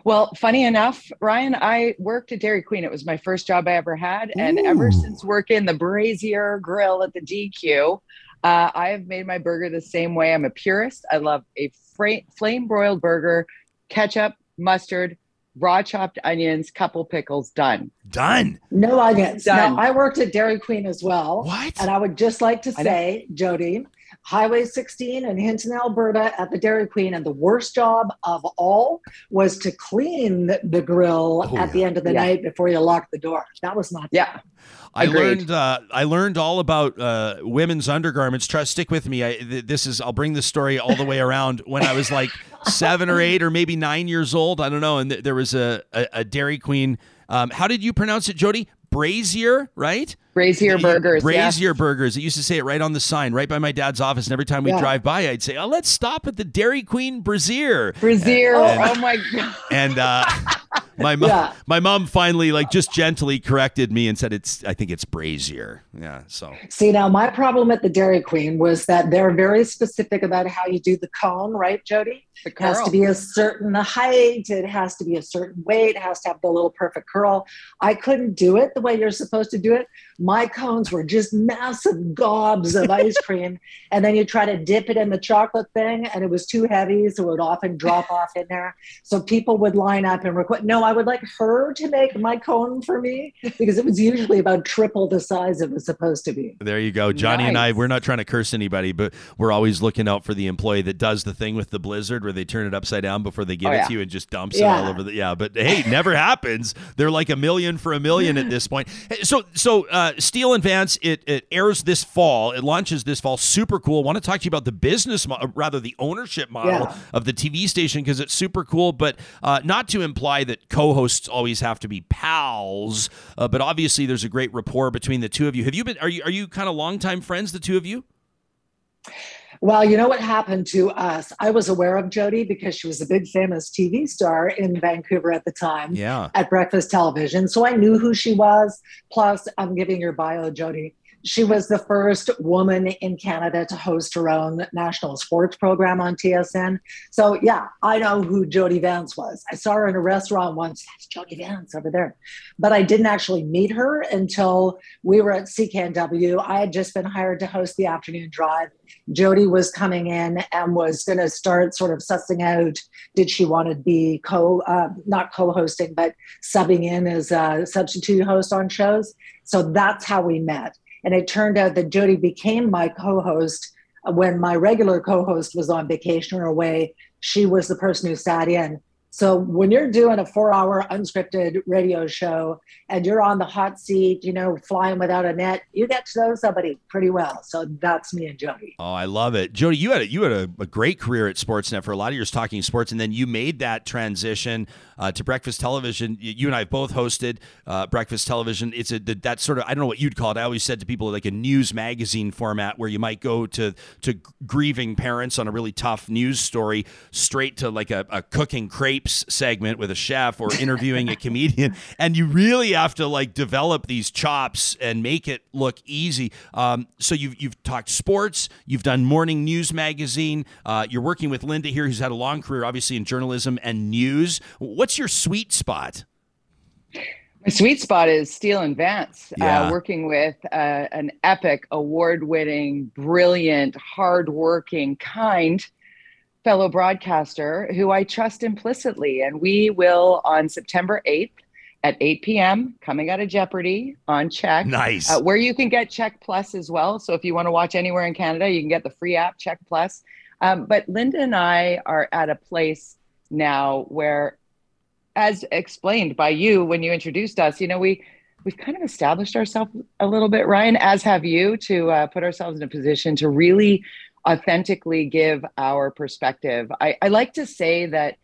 Well, funny enough, Ryan, I worked at Dairy Queen. It was my first job I ever had. And ever since working the Brazier Grill at the DQ, uh, I have made my burger the same way. I'm a purist. I love a fra- flame broiled burger, ketchup, mustard, raw chopped onions, couple pickles, done. Done. No onions. Done. Now, I worked at Dairy Queen as well. What? And I would just like to say, Jody, Highway 16 in Hinton, Alberta at the Dairy Queen. And the worst job of all was to clean the, the grill Oh, at the end of the Yeah. night before you lock the door. That was not Yeah. I Agreed. learned uh, I learned all about uh, women's undergarments. Trust, stick with me. I, th- this is I'll bring this story all the way around. When I was like [LAUGHS] seven or eight or maybe nine years old, I don't know, and th- there was a, a, a Dairy Queen. Um, how did you pronounce it, Jody? Brazier, right? Brazier burgers. yes. Brazier burgers. It used to say it right on the sign, right by my dad's office. And every time we Yeah. drive by, I'd say, "Oh, let's stop at the Dairy Queen Brazier." Brazier. And- oh my God. And uh, [LAUGHS] my mom, Yeah. my mom finally like just gently corrected me and said, "It's I think it's Brazier." Yeah. So See, now my problem at the Dairy Queen was that they're very specific about how you do the cone, right, Jody? The It has to be a certain height, it has to be a certain weight, it has to have the little perfect curl. I couldn't do it the way you're supposed to do it. My cones were just massive gobs of ice [LAUGHS] cream. And then you try to dip it in the chocolate thing, and it was too heavy, so it would often drop [LAUGHS] off in there. So people would line up and request, no, I would like her to make my cone for me because it was usually about triple the size it was supposed to be. There you go. Johnny and I, we're not trying to curse anybody, but we're always looking out for the employee that does the thing with the blizzard where they turn it upside down before they give Oh, it yeah. to you and just dumps it all over the yeah. But hey, never happens. They're like a million for a million at this point. [LAUGHS] So so uh Steele and Vance, it, it airs this fall. It launches this fall. Super cool. want to talk to you about the business mo- uh, rather the ownership model Yeah. of the TV station because it's super cool, but uh, not to imply that co-hosts always have to be pals. Uh, but obviously, there's a great rapport between the two of you. Have you been? Are you are you kind of longtime friends, the two of you? Well, you know what happened to us? I was aware of Jody because she was a big famous TV star in Vancouver at the time Yeah. at breakfast television. So I knew who she was. Plus, I'm giving your bio, Jody. She was the first woman in Canada to host her own national sports program on TSN. So, yeah, I know who Jody Vance was. I saw her in a restaurant once. That's Jody Vance over there. But I didn't actually meet her until we were at CKNW. I had just been hired to host the afternoon drive. Jody was coming in and was going to start sort of sussing out did she want to be co, uh, not co hosting, but subbing in as a substitute host on shows. So that's how we met. And it turned out that Jody became my co host when my regular co host was on vacation or away. She was the person who sat in. So when you're doing a four hour unscripted radio show and you're on the hot seat, you know, flying without a net, you get to know somebody pretty well. So that's me and Jody. Oh, I love it. Jody, you had a, you had a, a great career at Sportsnet for a lot of years talking sports, and then you made that transition uh, to breakfast television. You and I both hosted uh, breakfast television. It's a that sort of I don't know what you'd call it. I always said to people like a news magazine format where you might go to to grieving parents on a really tough news story straight to like a, a cooking segment with a chef or interviewing a comedian, [LAUGHS] and you really have to like develop these chops and make it look easy. Um, so you've you've talked sports, you've done morning news magazine. Uh, you're working with Lynda here, who's had a long career, obviously in journalism and news. What's what's your sweet spot? My sweet spot is Steele and Vance, uh, Yeah. uh, working with uh, an epic, award winning, brilliant, hardworking, kind fellow broadcaster who I trust implicitly. And we will on September 8th at 8 p.m., coming out of Jeopardy on CHEK, Nice. uh, where you can get CHEK Plus as well. So if you want to watch anywhere in Canada, you can get the free app, CHEK Plus. Um, but Lynda and I are at a place now where as explained by you when you introduced us, you know, we we've kind of established ourselves a little bit, Ryan, as have you, to uh, put ourselves in a position to really authentically give our perspective. I, I like to say that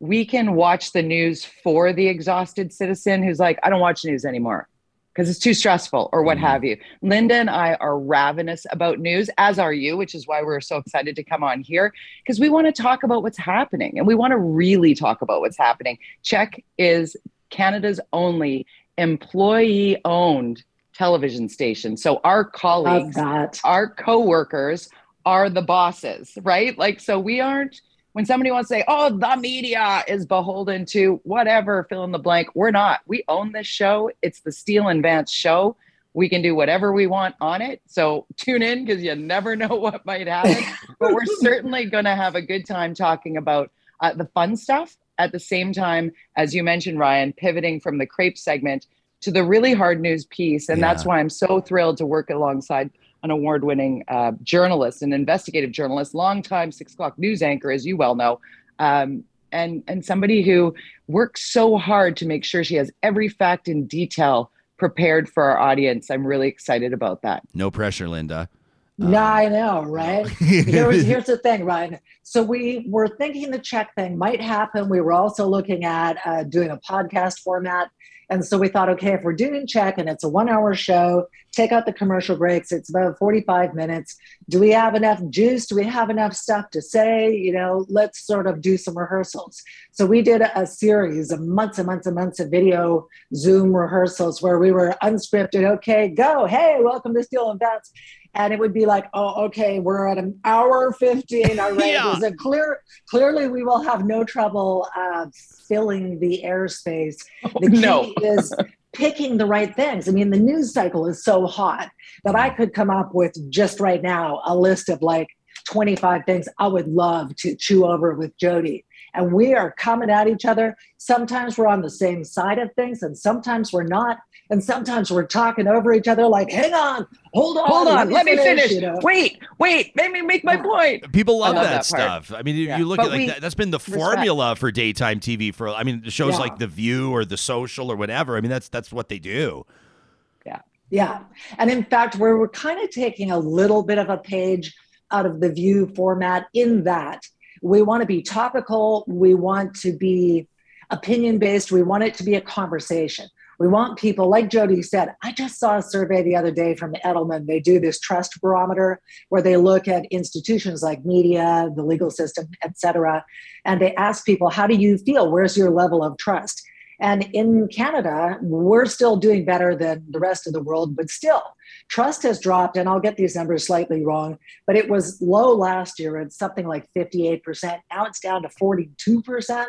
we can watch the news for the exhausted citizen who's like, I don't watch news anymore because it's too stressful or what Mhm. have you. Lynda and I are ravenous about news, as are you, which is why we're so excited to come on here because we want to talk about what's happening and we want to really talk about what's happening. CHEK is Canada's only employee owned television station. So our colleagues, our coworkers are the bosses, right? Like, so we aren't, when somebody wants to say, oh, the media is beholden to whatever, fill in the blank, we're not. We own this show. It's the Steele and Vance show. We can do whatever we want on it. So tune in because you never [LAUGHS] know what might happen. but we're [LAUGHS] certainly going to have a good time talking about uh, the fun stuff at the same time, as you mentioned, Ryan, pivoting from the crepe segment to the really hard news piece. And that's why I'm so thrilled to work alongside an award winning uh, journalist, an investigative journalist, longtime six o'clock news anchor, as you well know. Um, and, and somebody who works so hard to make sure she has every fact in detail prepared for our audience. I'm really excited about that. no pressure, Lynda. No, Um, I know, right? [LAUGHS] here's, here's the thing, Ryan. So we were thinking the CHEK thing might happen. We were also looking at uh, doing a podcast format. And so we thought, okay, if we're doing CHEK and it's a one hour show, take out the commercial breaks. It's about 45 minutes. Do we have enough juice? Do we have enough stuff to say? You know, let's sort of do some rehearsals. So we did a, series of months and months and months of video Zoom rehearsals where we were unscripted. Okay, go. Hey, welcome to Steele and Vance and it would be like, oh, okay, we're at an hour 15 already. Yeah. A clear, clearly we will have no trouble uh, filling the airspace. The key [LAUGHS] no. is picking the right things. I mean, the news cycle is so hot that I could come up with just right now a list of like 25 things I would love to chew over with Jody. And we are coming at each other. Sometimes we're on the same side of things, and sometimes we're not. And sometimes we're talking over each other, like, hang on, hold on, Hold on, let me finish. you know? Wait, wait, let me make my Yeah. point. People love, love that, that stuff. I mean, Yeah. you look But at like that, that's been the respect. formula for daytime TV for. I mean, shows Yeah. like The View or The Social or whatever. I mean, that's that's what they do. Yeah. Yeah. And in fact, we're, we're kind of taking a little bit of a page out of the view format in that we want to be topical, we want to be opinion based, we want it to be a conversation. We want people, like Jody said, I just saw a survey the other day from Edelman. They do this trust barometer where they look at institutions like media, the legal system, et cetera, and they ask people, how do you feel? Where's your level of trust? And in Canada, we're still doing better than the rest of the world, but still, Trust has dropped, and I'll get these numbers slightly wrong, but it was low last year at something like 58%. Now it's down to 42%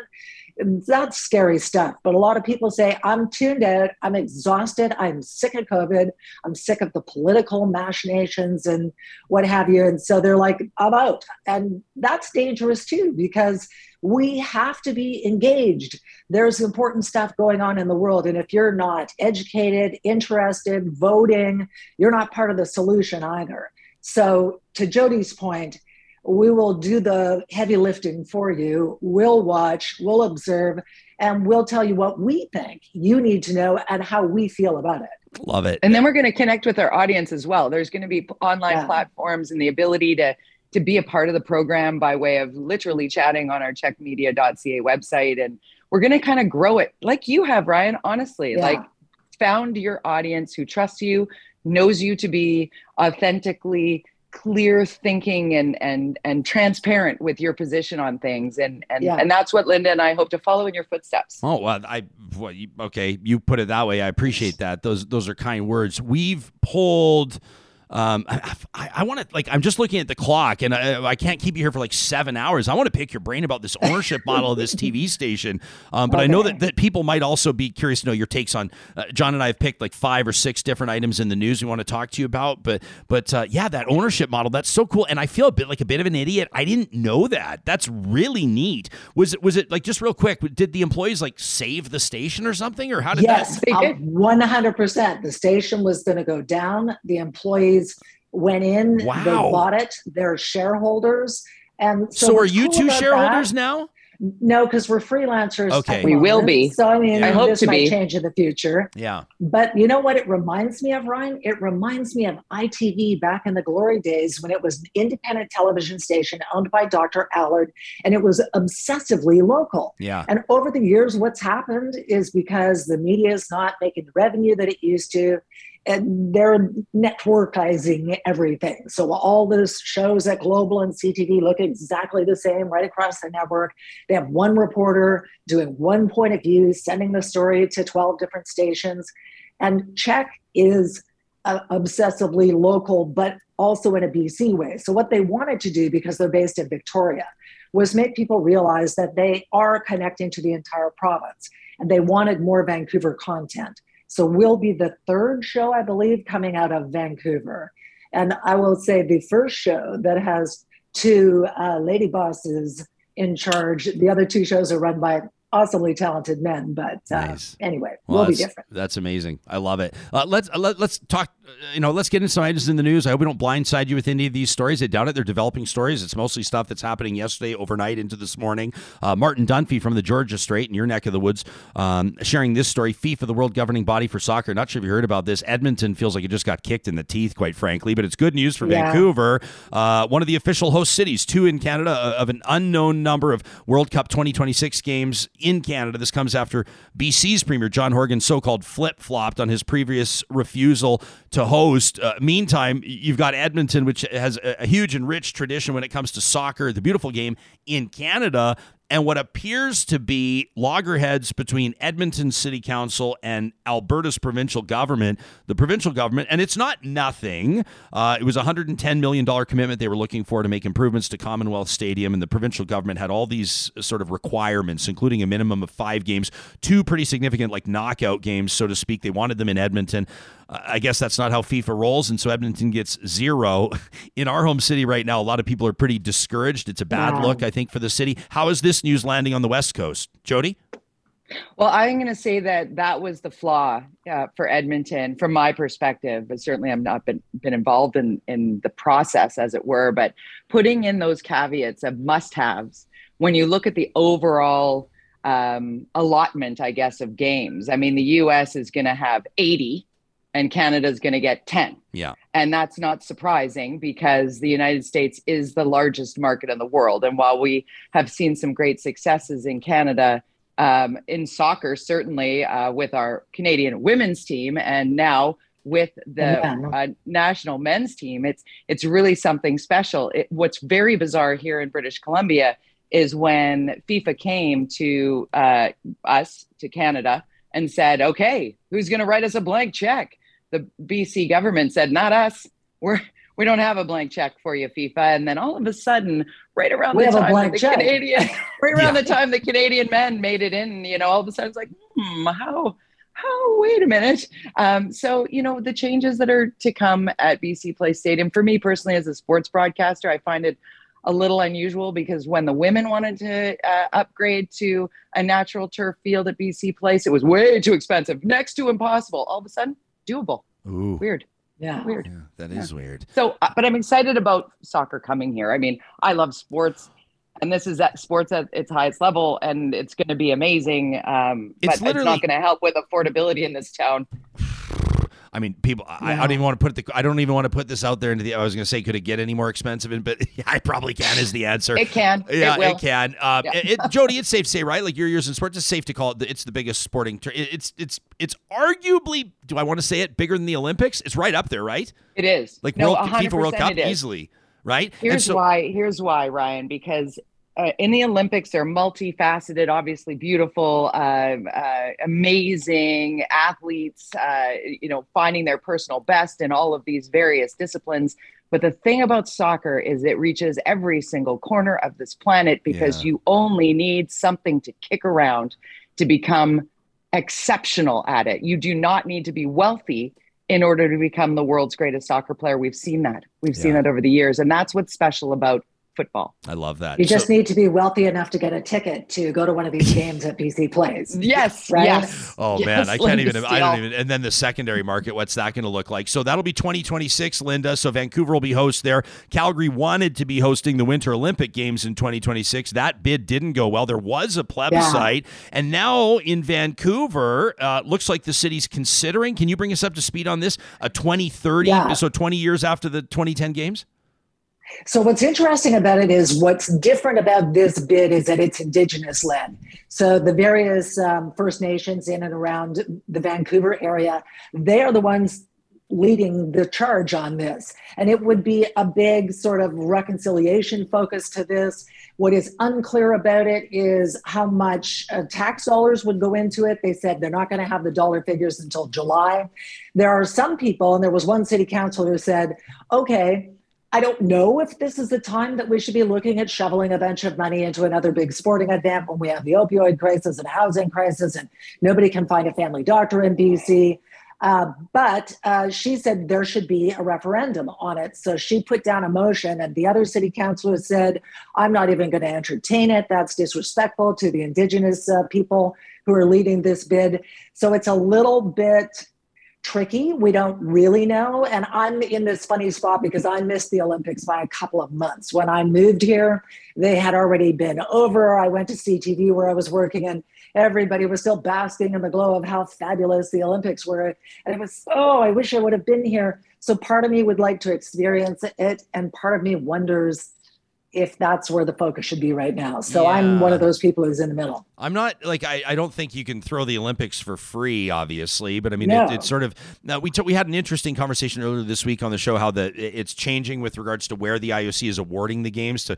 that's scary stuff. But a lot of people say, I'm tuned out, I'm exhausted, I'm sick of COVID, I'm sick of the political machinations and what have you. And so they're like, I'm out. And that's dangerous too, because we have to be engaged. There's important stuff going on in the world. And if you're not educated, interested, voting, you're not part of the solution either. So, to Jody's point, we will do the heavy lifting for you. We'll watch, we'll observe, and we'll tell you what we think you need to know and how we feel about it. Love it. And then we're going to connect with our audience as well. There's going to be online yeah. platforms and the ability to to be a part of the program by way of literally chatting on our checkmedia.ca website and we're going to kind of grow it like you have Ryan honestly yeah. like found your audience who trusts you knows you to be authentically clear thinking and and and transparent with your position on things and and yeah. and that's what Lynda and I hope to follow in your footsteps. Oh well, I well, you, okay, you put it that way. I appreciate that. Those those are kind words. We've pulled um, I, I, I want to like I'm just looking at the clock and I, I, can't keep you here for like seven hours. I want to pick your brain about this ownership [LAUGHS] model of this TV station. Um, but okay. I know that, that people might also be curious to know your takes on. Uh, John and I have picked like five or six different items in the news we want to talk to you about. But but uh, yeah, that ownership model that's so cool. And I feel a bit like a bit of an idiot. I didn't know that. That's really neat. Was it was it like just real quick? Did the employees like save the station or something, or how did yes, that? Yes, one hundred percent. The station was going to go down. The employees went in, wow. they bought it, they're shareholders. And so, so are you two shareholders that, now? No, because we're freelancers. Okay, we will be. So I mean, I hope this to might be. change in the future. Yeah. But you know what? It reminds me of Ryan. It reminds me of ITV back in the glory days when it was an independent television station owned by Dr. Allard, and it was obsessively local. Yeah. And over the years, what's happened is because the media is not making the revenue that it used to, and they're networkizing everything. So all those shows at Global and CTV look exactly the same right across the network. They have one reporter doing one point of view, sending the story to 12 different stations. And CHEK is uh, obsessively local, but also in a BC way. So what they wanted to do, because they're based in Victoria, was make people realize that they are connecting to the entire province. And they wanted more Vancouver content. So we'll be the third show, I believe, coming out of Vancouver. And I will say the first show that has two uh, lady bosses in charge. The other two shows are run by awesomely talented men. But uh, nice. anyway, well, we'll be different. That's amazing. I love it. Uh, let's uh, let, us talk. Uh, you know, let's get into some items in the news. I hope we don't blindside you with any of these stories. I doubt it. They're developing stories. It's mostly stuff that's happening yesterday, overnight, into this morning. Uh, Martin Dunphy from the Georgia Straight in your neck of the woods, um, sharing this story. FIFA, the world governing body for soccer. Not sure if you heard about this. Edmonton feels like it just got kicked in the teeth, quite frankly, but it's good news for yeah. Vancouver. Uh, one of the official host cities, two in Canada, of an unknown number of World Cup 2026 games in Canada. This comes after BC's Premier John Horgan so called flip flopped on his previous refusal to host. Uh, meantime, you've got Edmonton, which has a, a huge and rich tradition when it comes to soccer, the beautiful game in Canada and what appears to be loggerheads between Edmonton City Council and Alberta's provincial government. The provincial government, and it's not nothing. Uh, it was a $110 million commitment they were looking for to make improvements to Commonwealth Stadium, and the provincial government had all these sort of requirements, including a minimum of five games, two pretty significant, like knockout games, so to speak. They wanted them in Edmonton. I guess that's not how FIFA rolls, and so Edmonton gets zero. [LAUGHS] In our home city right now, a lot of people are pretty discouraged. It's a bad look, I think, for the city. How is this news landing on the West Coast, Jody? Well, I'm going to say that that was the flaw uh, for Edmonton, from my perspective. But certainly, I've not been been involved in in the process, as it were. But putting in those caveats of must-haves when you look at the overall um, allotment, I guess, of games. I mean, the U.S. is going to have 80 and Canada's going to get 10. Yeah. And that's not surprising because the United States is the largest market in the world. And while we have seen some great successes in Canada, um, in soccer, certainly uh, with our Canadian women's team, and now with the uh, national men's team, it's it's really something special. It, what's very bizarre here in British Columbia is when FIFA came to uh, us to Canada and said, "Okay, who's going to write us a blank check?" The BC government said, "Not us. We're we don't have a blank check for you, FIFA." And then all of a sudden, right around We the time the check. Canadian, [LAUGHS] right around Yeah. the time the Canadian men made it in, you know, all of a sudden it's like, hmm, how, how? Wait a minute. Um, so you know, the changes that are to come at BC Place Stadium for me personally, as a sports broadcaster, I find it a little unusual because when the women wanted to uh, upgrade to a natural turf field at BC Place, it was way too expensive, next to impossible. All of a sudden, doable. Ooh. Weird, Yeah. weird. Yeah, that is weird. So, uh, but I'm excited about soccer coming here. I mean, I love sports, and this is at sports at its highest level, and it's going to be amazing. Um, It's but literally- it's not going to help with affordability in this town. I mean, people. I, I don't even want to put the. I don't even want to put this out there into the. I was going to say, could it get any more expensive? And but [LAUGHS] yeah, I probably can. Is the answer. It can. Yeah, it it can. Um, Yeah. it, it- [LAUGHS] Jody, it's safe to say, right? Like your years in sports, it's safe to call it. The, it's the biggest sporting. It, it's it's it's arguably. Do I want to say it bigger than the Olympics? It's right up there, right? It is Like no, World FIFA World Cup easily, right? Here's so- why. Here's why, Ryan. Because uh, in the Olympics, they're multifaceted, obviously beautiful, uh, uh, amazing athletes. Uh, you know, finding their personal best in all of these various disciplines. But the thing about soccer is it reaches every single corner of this planet because Yeah. you only need something to kick around to become exceptional at it. You do not need to be wealthy in order to become the world's greatest soccer player. We've seen that. We've seen that over the years. And that's what's special about football. I love that. You just So- need to be wealthy enough to get a ticket to go to one of these games at BC Place. Yes. Right? Yes. Oh Yes, man, I can't Lynda even. I don't even. And then the secondary market, what's that going to look like? So that'll be 2026, Lynda. So Vancouver will be host there. Calgary wanted to be hosting the Winter Olympic Games in 2026. That bid didn't go well. There was a plebiscite, and now in Vancouver, uh, looks like the city's considering. Can you bring us up to speed on this? A 2030, Yeah. so 20 years after the 2010 games. So what's interesting about it is what's different about this bid is that it's indigenous led. So the various um, First Nations in and around the Vancouver area, they are the ones leading the charge on this. And it would be a big sort of reconciliation focus to this. What is unclear about it is how much uh, tax dollars would go into it. They said they're not going to have the dollar figures until July. There are some people, and there was one city councilor who said, okay, I don't know if this is the time that we should be looking at shoveling a bunch of money into another big sporting event when we have the opioid crisis and housing crisis and nobody can find a family doctor in BC. Uh, but uh, she said there should be a referendum on it. So she put down a motion, and the other city councilors said, I'm not even going to entertain it. That's disrespectful to the Indigenous uh, people who are leading this bid. So it's a little bit tricky. We don't really know. And I'm in this funny spot because I missed the Olympics by a couple of months. When I moved here, they had already been over. I went to CTV where I was working and everybody was still basking in the glow of how fabulous the Olympics were. And it was, oh, I wish I would have been here. So part of me would like to experience it. And part of me wonders if that's where the focus should be right now. So I'm one of those people who's in the middle. I'm not like I, I don't think you can throw the Olympics for free, obviously, but I mean No. it, it's sort of now we t- we had an interesting conversation earlier this week on the show how the it's changing with regards to where the IOC is awarding the games to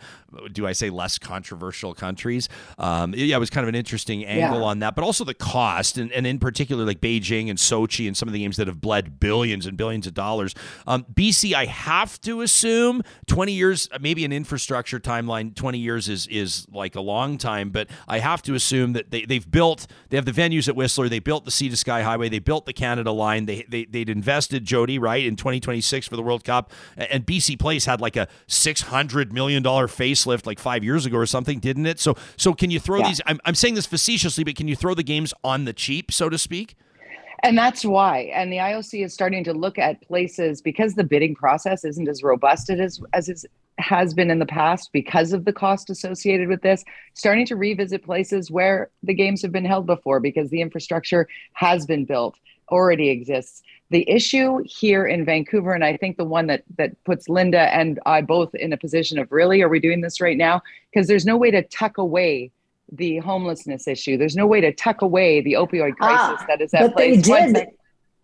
do I say less controversial countries. Um, yeah, it was kind of an interesting angle Yeah. on that, but also the cost and, and in particular like Beijing and Sochi and some of the games that have bled billions and billions of dollars. Um, BC, I have to assume 20 years, maybe an infrastructure timeline. 20 years is is like a long time, but I have to assume that they, they've built, they have the venues at Whistler, they built the Sea to Sky Highway, they built the Canada line, they, they, they'd invested, Jody, right, in 2026 for the World Cup. And BC Place had like a $600 million facelift like five years ago or something, didn't it? So, so can you throw Yeah. these, I'm, I'm saying this facetiously, but can you throw the games on the cheap, so to speak? And that's why. And the IOC is starting to look at places because the bidding process isn't as robust as as it has been in the past because of the cost associated with this, starting to revisit places where the games have been held before because the infrastructure has been built, already exists. The issue here in Vancouver, and I think the one that that puts Lynda and I both in a position of really, are we doing this right now? Because there's no way to tuck away the homelessness issue. There's no way to tuck away the opioid crisis Ah, that is at But they place. One did. sec-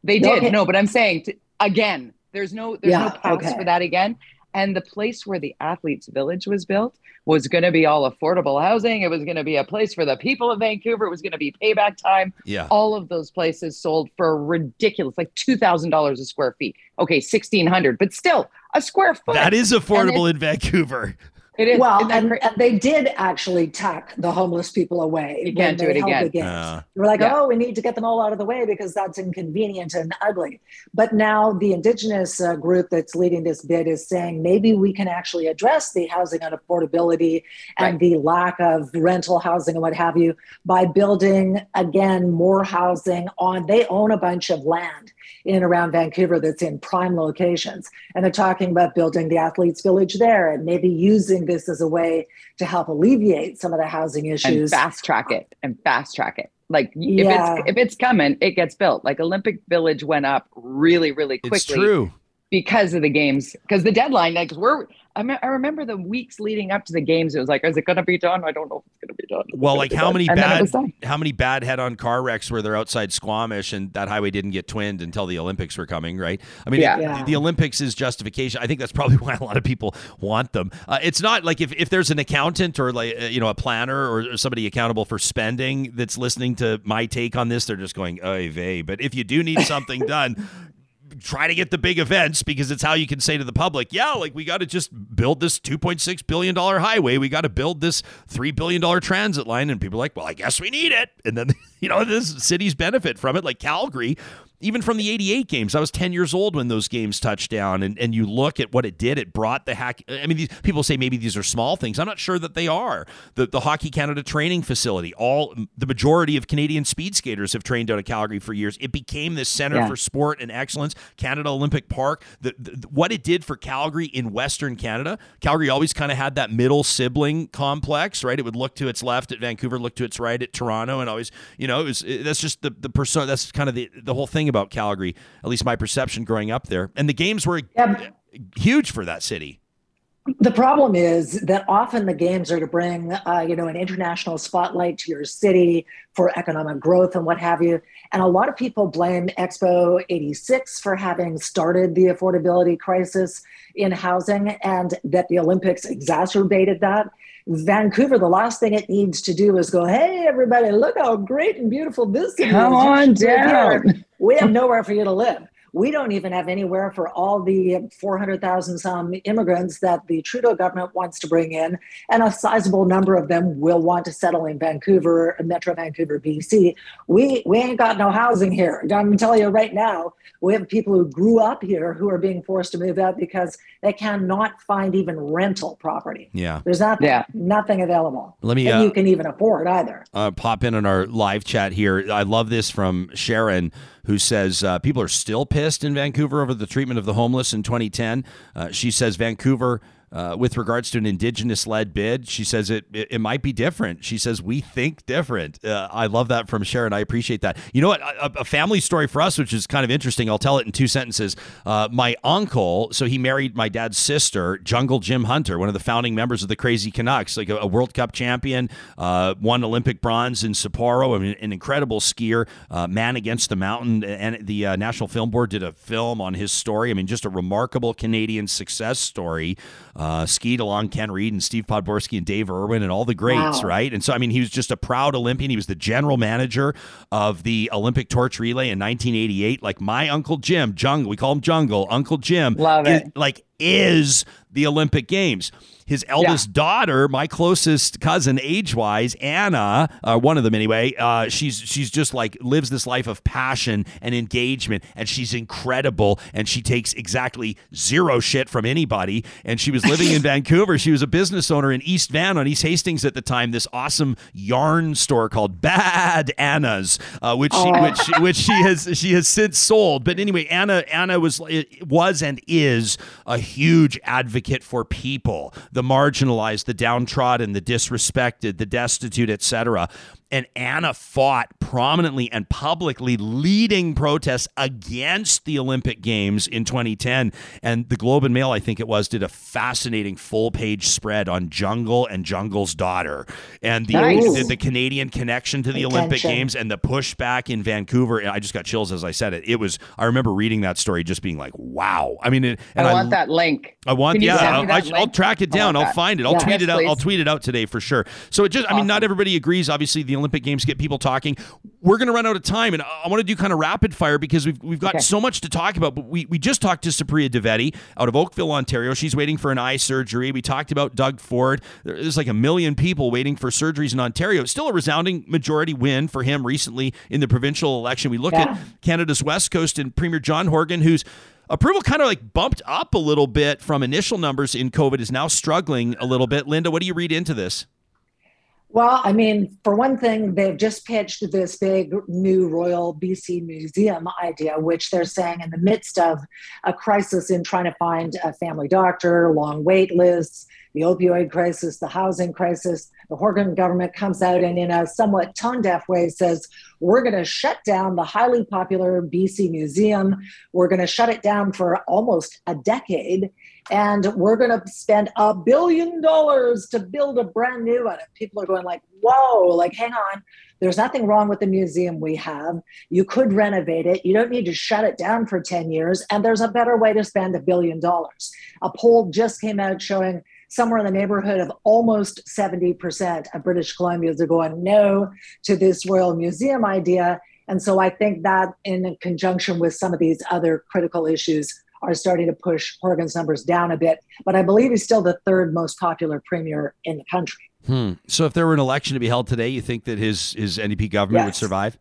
They did. Okay. No, but I'm saying t again, there's no there's no Yeah, paths okay. for that again. And the place where the athletes village was built was going to be all affordable housing. It was going to be a place for the people of Vancouver. It was going to be payback time. Yeah. All of those places sold for ridiculous, like $2,000 a square feet. Okay, 1600 but still a square foot. That is affordable in Vancouver. It is. well, and, cra- and they did actually tuck the homeless people away. You can't do it again. the games. Uh. they were like, Yeah. oh, we need to get them all out of the way because that's inconvenient and ugly. But now the indigenous uh, group that's leading this bid is saying maybe we can actually address the housing unaffordability and Right. the lack of rental housing and what have you by building again more housing on. They own a bunch of land in and around Vancouver that's in prime locations. And they're talking about building the athletes village there and maybe using this as a way to help alleviate some of the housing issues. and issues. fast track it and fast track it. Like Yeah. if it's if it's coming, it gets built. Like Olympic Village went up really, really quickly It's true. because of the games. Because the deadline, like we're I, me- I remember the weeks leading up to the games. It was like, is it going to be done? I don't know if it's going to be done. It's Well, like how done. many And bad how many bad head-on car wrecks were they're outside Squamish and that highway didn't get twinned until the Olympics were coming, right? I mean, Yeah. it- Yeah. the Olympics is justification. I think that's probably [LAUGHS] why a lot of people want them. Uh, it's not like if, if there's an accountant or like uh, you know a planner or, or somebody accountable for spending that's listening to my take on this, they're just going, "Oy vey." But if you do need something done. Try to get the big events because it's how you can say to the public, yeah, like we got to just build this $2.6 billion highway. We got to build this $3 billion transit line. And people are like, well, I guess we need it. And then, [LAUGHS] you know, this cities benefit from it. Like Calgary, even from the 88 games, I was 10 years old when those games touched down. And, and you look at what it did, it brought the hack. I mean, these people say maybe these are small things. I'm not sure that they are. The, the Hockey Canada training facility, all the majority of Canadian speed skaters have trained out of Calgary for years. It became this center Yeah. for sport and excellence. Canada Olympic Park, the, the, what it did for Calgary in Western Canada, Calgary always kind of had that middle sibling complex, right? It would look to its left at Vancouver, look to its right at Toronto, and always, you know, it was that's just the the persona. That's kind of the the whole thing about Calgary, at least my perception growing up there. And the games were Yeah. huge for that city. The problem is that often the games are to bring, uh, you know, an international spotlight to your city for economic growth and what have you. And a lot of people blame Expo 86 for having started the affordability crisis in housing and that the Olympics exacerbated that. Vancouver, the last thing it needs to do is go, hey, everybody, look how great and beautiful this city Come is. You on should live here." down. We have nowhere for you to live. We don't even have anywhere for all the 400,000 some immigrants that the Trudeau government wants to bring in. And a sizable number of them will want to settle in Vancouver, Metro Vancouver, BC. We, we ain't got no housing here. I'm going to tell you right now, we have people who grew up here who are being forced to move out because they cannot find even rental property. Yeah. There's not, Yeah. nothing available. Let me, that uh, you can even afford either. uh, pop in on our live chat here. I love this from Sharon, who says uh, people are still pissed in Vancouver over the treatment of the homeless in 2010. Uh, she says Vancouver. Uh, with regards to an indigenous-led bid, she says it, it it might be different. She says we think different. Uh, I love that from Sharon. I appreciate that. You know what? A, a family story for us, which is kind of interesting. I'll tell it in two sentences. Uh, my uncle, so he married my dad's sister, Jungle Jim Hunter, one of the founding members of the Crazy Canucks, like a, a World Cup champion, uh, won Olympic bronze in Sapporo, an incredible skier, uh, man against the mountain, and the uh, National Film Board did a film on his story. I mean, just a remarkable Canadian success story. Uh, Uh, skied along Ken Read and Steve Podborski and Dave Irwin and all the greats, Wow. right? And so, I mean, he was just a proud Olympian. He was the general manager of the Olympic torch relay in 1988. Like my uncle Jim, Jungle, we call him Jungle, Uncle Jim, Love is- it. like is the Olympic Games. His eldest daughter, my closest cousin age-wise, Anna, uh, one of them anyway. Uh, she's she's just like lives this life of passion and engagement, and she's incredible. And she takes exactly zero shit from anybody. And she was living in [LAUGHS] Vancouver. She was a business owner in East Van on East Hastings at the time. This awesome yarn store called Bad Anna's, uh, which she, which which she has she has since sold. But anyway, Anna Anna was was and is a huge advocate for people, the marginalized, the downtrodden, the disrespected, the destitute, etc. and Anna fought prominently and publicly leading protests against the Olympic Games in 2010. And the Globe and Mail, I think it was, did a fascinating full page spread on Jungle and Jungle's daughter and the, Nice. the, the Canadian connection to the Attention. Olympic Games and the pushback in Vancouver. I just got chills as I said it. It was, I remember reading that story just being like, wow. I mean, it, and I want that link. I want, yeah, I'll, I, I'll track it down. I'll that. find it. I'll Yeah. tweet Yes, it out. I'll tweet it out today for sure. So it just, I mean, not everybody agrees. Obviously, the Olympic Games get people talking. We're going to run out of time, and I want to do kind of rapid fire because we've we've got Okay. so much to talk about. But we we just talked to Supriya Dwivedi out of Oakville, Ontario. She's waiting for an eye surgery. We talked about Doug Ford. There's like a million people waiting for surgeries in Ontario. It's still a resounding majority win for him recently in the provincial election. We look Yeah. at Canada's West Coast and Premier John Horgan, who's approval kind of like bumped up a little bit from initial numbers in COVID, is now struggling a little bit. Lynda, what do you read into this? Well, I mean, for one thing, they've just pitched this big new Royal BC Museum idea, which they're saying in the midst of a crisis in trying to find a family doctor, long wait lists, the opioid crisis, the housing crisis, the Horgan government comes out and, in a somewhat tone deaf way, says, We're going to shut down the highly popular BC Museum. We're going to shut it down for almost a decade. And we're going to spend a billion dollars to build a brand new one. People are going like, whoa, like, hang on. There's nothing wrong with the museum we have. You could renovate it. You don't need to shut it down for 10 years. And there's a better way to spend a billion dollars. A poll just came out showing somewhere in the neighborhood of almost 70% of British Columbians are going no to this Royal Museum idea. And so I think that, in conjunction with some of these other critical issues, are starting to push Horgan's numbers down a bit. But I believe he's still the third most popular premier in the country. Hmm. So if there were an election to be held today, you think that his his NDP government would survive?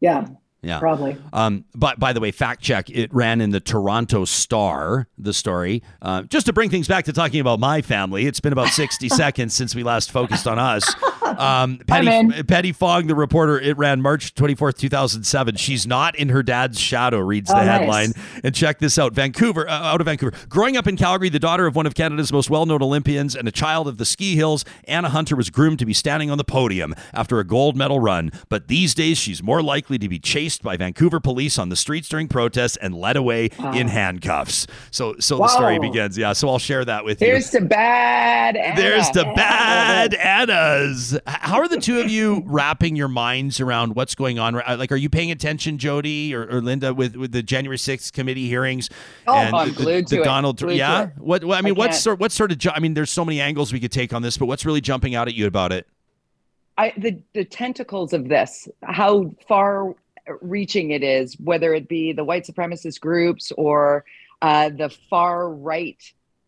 Yeah, Yeah. probably. Um, but by the way, fact check, it ran in the Toronto Star, the story. Uh, just to bring things back to talking about my family, it's been about 60 [LAUGHS] seconds since we last focused on us. [LAUGHS] Um, Petti. Petti Fong, the reporter, it ran March 24th, 2007. She's not in her dad's shadow, reads the Oh, nice. headline. And check this out Vancouver, uh, out of Vancouver. Growing up in Calgary, the daughter of one of Canada's most well known Olympians and a child of the ski hills, Anna Hunter was groomed to be standing on the podium after a gold medal run. But these days, she's more likely to be chased by Vancouver police on the streets during protests and led away in handcuffs. So, so the story begins. Yeah, so I'll share that with you. Here's to bad. Anna. There's the bad Annas. How are the two of you [LAUGHS] wrapping your minds around what's going on? Uh, Like, are you paying attention, Jody or, or Lynda, with, with the January 6th committee hearings? Oh, and I'm the, glued the to it. Donald, Glued yeah. What, what I mean, I can't. sort, what sort of? ju- I mean, there's so many angles we could take on this, but what's really jumping out at you about it? I, the the tentacles of this, how far reaching it is, whether it be the white supremacist groups or uh, the far right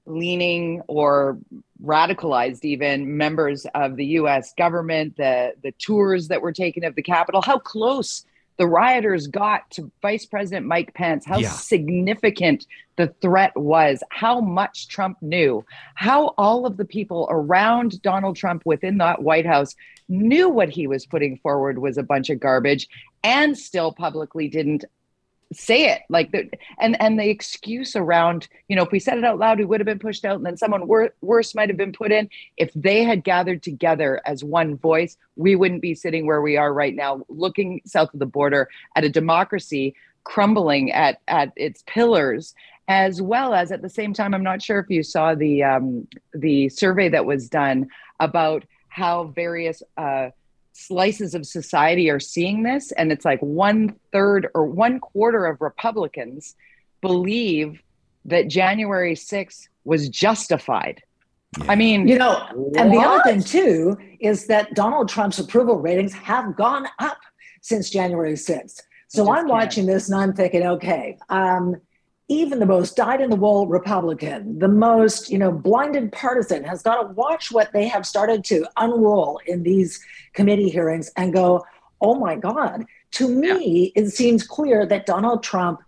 leaning or radicalized even members of the U.S. government, the the tours that were taken of the Capitol, how close the rioters got to Vice President Mike Pence, how Yeah. significant the threat was, how much Trump knew, how all of the people around Donald Trump within that White House knew what he was putting forward was a bunch of garbage and still publicly didn't say it. Like the and and the excuse around you know if we said it out loud we would have been pushed out and then someone wor- worse might have been put in. If they had gathered together as one voice we wouldn't be sitting where we are right now looking south of the border at a democracy crumbling at at its pillars as well as at the same time i'm not sure if you saw the um, the survey that was done about how various uh, slices of society are seeing this and it's like one third or one quarter of republicans believe that january 6th was justified i mean You know, and the other thing too is that Donald Trump's approval ratings have gone up since January 6th. So I'm can't. watching this and I'm thinking, okay, um, even the most dyed-in-the-wool Republican, the most you know blinded partisan, has got to watch what they have started to unroll in these committee hearings and go, oh my God. To me, it seems clear that Donald Trump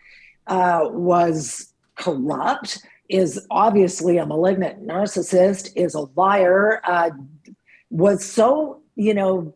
uh, was corrupt, is obviously a malignant narcissist, is a liar, uh, was so, you know,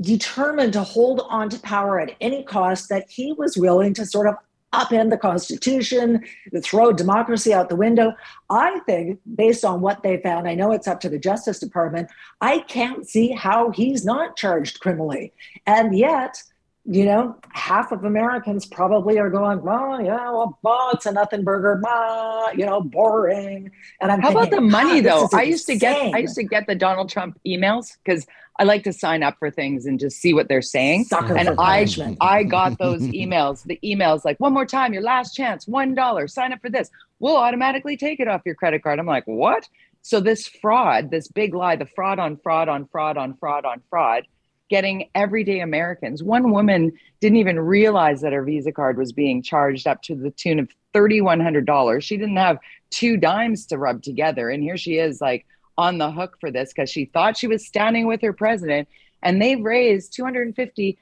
determined to hold on to power at any cost that he was willing to sort of upend the Constitution, throw democracy out the window. I think, based on what they found, I know it's up to the Justice Department, I can't see how he's not charged criminally. And yet, you know, half of Americans probably are going, well, yeah, well, oh, it's a nothing burger, bah, you know, boring. And I'm how thinking, about the money though? I used to get I used to get the Donald Trump emails because I like to sign up for things and just see what they're saying. Sucker and I. I got those emails, the emails like one more time, your last chance, one dollar, sign up for this. We'll automatically take it off your credit card. I'm like, what? So this fraud, this big lie, the fraud on fraud on fraud on fraud on fraud, getting everyday Americans. One woman didn't even realize that her Visa card was being charged up to the tune of $3,100. She didn't have two dimes to rub together. And here she is, like on the hook for this because she thought she was standing with her president. And they've raised 250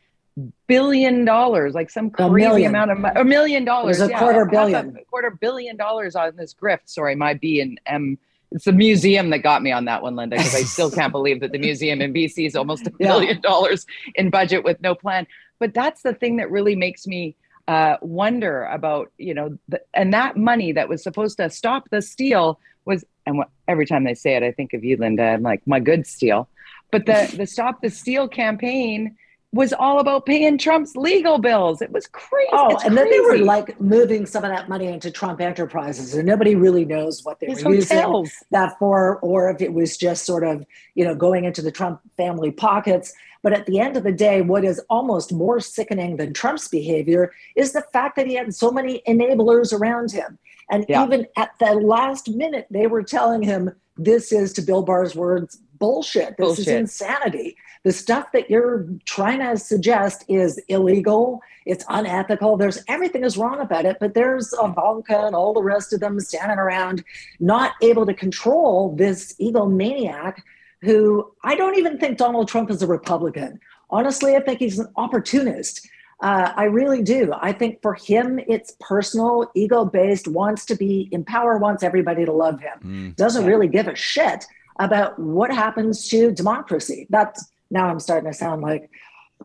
billion dollars, like some crazy amount of money, a million dollars. a yeah, quarter half a billion. quarter billion dollars on this grift. Sorry, my B and M. It's the museum that got me on that one, Lynda, because I still can't [LAUGHS] believe that the museum in BC is almost a billion dollars in budget with no plan. But that's the thing that really makes me uh, wonder about, you know, the, and that money that was supposed to stop the steal was, and what, every time they say it, I think of you, Lynda. I'm like, my good steal. But the the stop the steal campaign was all about paying Trump's legal bills. It was crazy. Oh, It's and then they were like moving some of that money into Trump enterprises, and nobody really knows what they His were using that for, or if it was just sort of, you know, going into the Trump family pockets. But at the end of the day, what is almost more sickening than Trump's behavior is the fact that he had so many enablers around him. And Yeah. even at the last minute, they were telling him, this is, to Bill Barr's words, bullshit. This is insanity. The stuff that you're trying to suggest is illegal. It's unethical. There's everything is wrong about it, but there's Ivanka and all the rest of them standing around, not able to control this egomaniac who I don't even think Donald Trump is a Republican. Honestly, I think he's an opportunist. Uh, I really do. I think for him, it's personal, ego based, wants to be in power, wants everybody to love him, Mm. doesn't really give a shit about what happens to democracy. That's now I'm starting to sound like,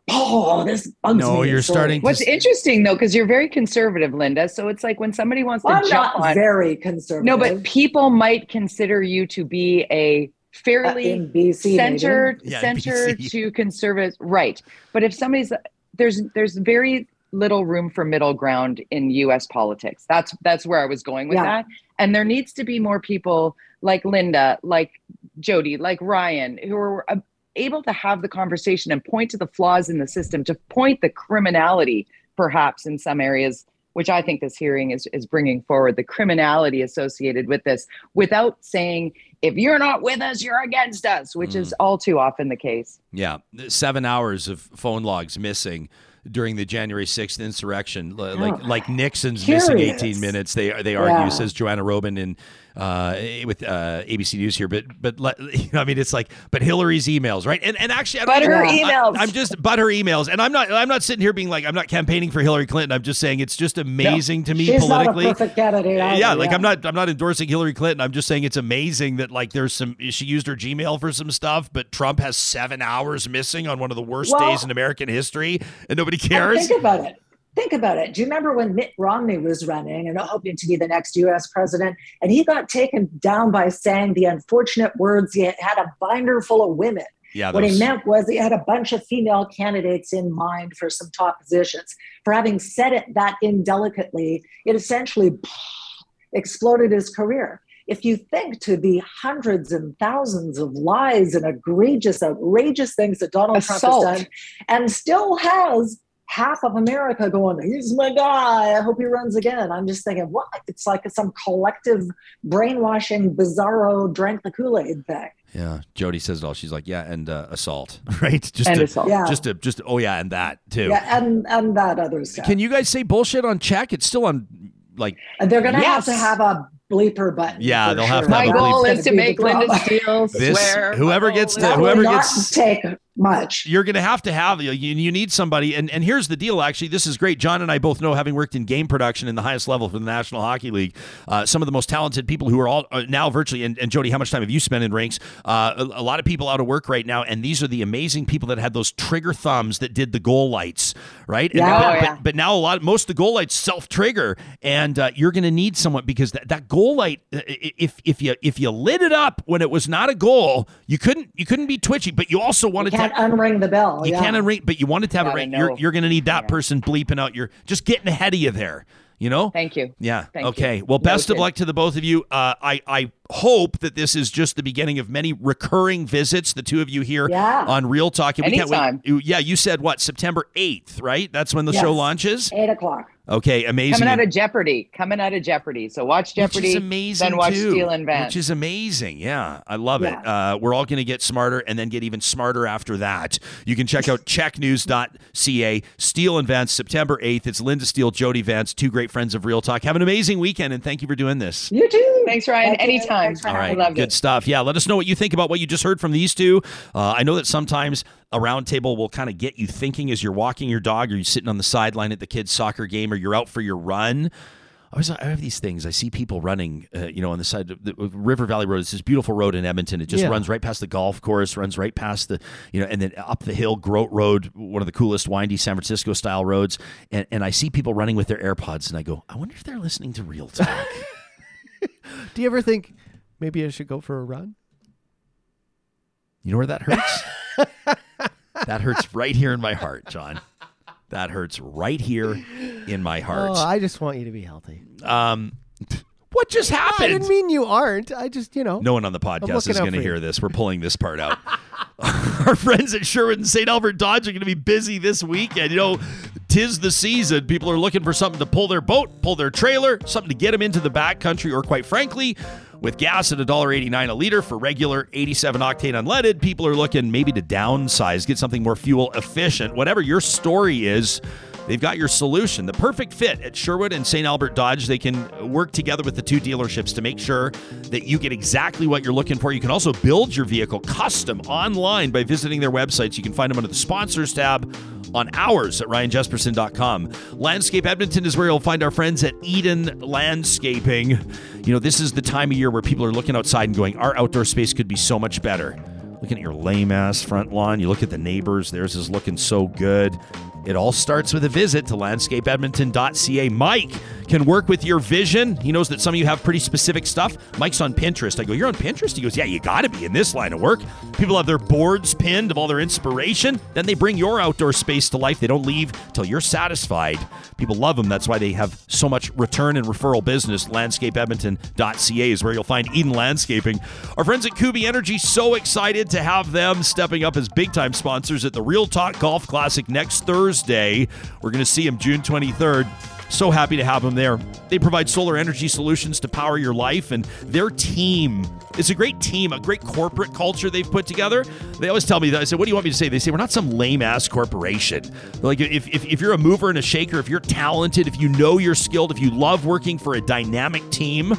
oh, this bugs No, me. you're So- starting to What's interesting though, because you're very conservative, Lynda. So it's like when somebody wants to I'm jump not on. very conservative. No, but people might consider you to be a uh, fairly in BC, maybe. center Yeah, in center BC. to conservative, right? But if somebody's there's there's very little room for middle ground in U.S. politics. That's that's where I was going with Yeah. that. And there needs to be more people like Lynda, like Jody, like Ryan, who are uh, able to have the conversation and point to the flaws in the system, to point the criminality, perhaps in some areas, which I think this hearing is is bringing forward the criminality associated with this, without saying if you're not with us, you're against us, which is all too often the case. Yeah, seven hours of phone logs missing during the January 6th insurrection. Like Oh, like Nixon's missing 18 minutes. They they argue Yeah. says Joanna Robin in uh, with uh, ABC News here, but but [LAUGHS] you know, I mean it's like but Hillary's emails, right? And and actually I But her even- I- emails. I'm just but her emails, and I'm not I'm not sitting here being like I'm not campaigning for Hillary Clinton. I'm just saying it's just amazing to me She's politically. not a perfect candidate. Either, yeah, like I'm not I'm not endorsing Hillary Clinton. I'm just saying it's amazing that like there's some she used her Gmail for some stuff, but Trump has seven hours missing on one of the worst Well- days in American history, and nobody cares. Think about it. Think about it. Do you remember when Mitt Romney was running and hoping to be the next US president? And he got taken down by saying the unfortunate words he had a binder full of women. Yeah, What he meant was he had a bunch of female candidates in mind for some top positions. For having said it that indelicately, it essentially exploded his career. If you think to the hundreds and thousands of lies and egregious, outrageous things that Donald Assault. Trump has done, and still has half of America going, he's my guy. I hope he runs again. I'm just thinking, what? It's like some collective brainwashing, bizarro, drank the Kool Aid thing. yeah. Jody says it all. She's like, yeah, and uh, assault, [LAUGHS] right? Just And to, assault. Yeah. just to just oh yeah, and that too. Yeah, and and that other stuff. Can you guys say bullshit on CHEK? It's still on like And they're going to have to have a bleeper button. Yeah, they'll have to have My a bleep. goal That's is to make Lynda. Steele swear. whoever gets goal to- is- That will whoever gets- take much. You're going to have to have you, you need somebody. And and here's the deal. Actually, this is great. John and I both know, having worked in game production in the highest level for the National Hockey League, uh, some of the most talented people who are all uh, now virtually. And, and Jody, how much time have you spent in rinks? Uh, a, a, lot of people out of work right now, and these are the amazing people that had those trigger thumbs that did the goal lights, right? Yeah, and oh, but, yeah. but, now a lot, most of the goal lights self trigger, and uh, you're going to need someone because that, that goal light, uh, if if you if you lit it up when it was not a goal, you couldn't you couldn't be twitchy, but you also wanted You can't unring the bell. you yeah. can't unring, but you wanted to have it Gotta right. You're, you're going to need that Yeah. person bleeping out your just getting ahead of you there. You know. Thank you. Yeah. Thank you. okay. Well, best of luck to the both of you. Uh, I I hope that this is just the beginning of many recurring visits. The two of you here Yeah. on Real Talk. And we can't Anytime. wait. Yeah, you said what? September eighth, right? That's when the Yes. show launches. Eight o'clock. Okay, amazing. Coming out of Jeopardy. Coming out of Jeopardy. So watch which Jeopardy. is amazing Then watch too. Steele and Van. Which is amazing. Yeah, I love it. Uh, we're all going to get smarter and then get even smarter after that. You can check out [LAUGHS] cheknews.ca. Steele and Vance, September 8th. It's Lynda Steele, Jody Vance, two great friends of Real Talk. Have an amazing weekend and thank you for doing this. You too. Thanks, Ryan. Thank. Anytime. Thanks for All having right, me. loved good it. stuff. Yeah, let us know what you think about what you just heard from these two. Uh, I know that sometimes a roundtable will kind of get you thinking as you're walking your dog, or you're sitting on the sideline at the kids' soccer game, or you're out for your run. I always I have these things. I see people running, uh, you know, on the side of the River Valley Road. It's this beautiful road in Edmonton. It just Yeah. runs right past the golf course, runs right past the, you know, and then up the hill, Groat Road, one of the coolest windy San Francisco style roads. And, and I see people running with their AirPods, and I go, I wonder if they're listening to Real Talk. [LAUGHS] [LAUGHS] Do you ever think maybe I should go for a run? You know where that hurts? [LAUGHS] that hurts right here in my heart, John. That hurts right here in my Oh, heart. I just want you to be healthy. um, what just happened? I didn't mean you aren't. I just, you know. no one on the podcast is going to hear this. We're pulling this part out. [LAUGHS] Our friends at Sherwood and St. Albert Dodge are going to be busy this weekend. You know, tis the season. People are looking for something to pull their boat, pull their trailer, something to get them into the backcountry, or quite frankly, with gas at $1.89 a liter for regular 87 octane unleaded, people are looking maybe to downsize, get something more fuel efficient. Whatever your story is, They've got your solution, the perfect fit at Sherwood and St. Albert Dodge. They can work together with the two dealerships to make sure that you get exactly what you're looking for. You can also build your vehicle custom online by visiting their websites. You can find them under the sponsors tab on ours at ryanjespersen.com. Landscape Edmonton is where you'll find our friends at Eden Landscaping. You know, this is the time of year where people are looking outside and going, our outdoor space could be so much better. Looking at your lame ass front lawn, you look at the neighbors, theirs is looking so good. It all starts with a visit to landscapeedmonton.ca. Mike can work with your vision. He knows that some of you have pretty specific stuff. Mike's on Pinterest. I go, You're on Pinterest? He goes, Yeah, you got to be in this line of work. People have their boards pinned of all their inspiration. Then they bring your outdoor space to life. They don't leave till you're satisfied. People love them. That's why they have so much return and referral business. Landscapeedmonton.ca is where you'll find Eden Landscaping. Our friends at Kuby Energy, so excited to have them stepping up as big time sponsors at the Real Talk Golf Classic next Thursday. We're going to see him June 23rd. So happy to have them there. They provide solar energy solutions to power your life, and their team is a great team, a great corporate culture they've put together. They always tell me that. I said, What do you want me to say? They say, We're not some lame ass corporation. Like, if, if, if you're a mover and a shaker, if you're talented, if you know you're skilled, if you love working for a dynamic team,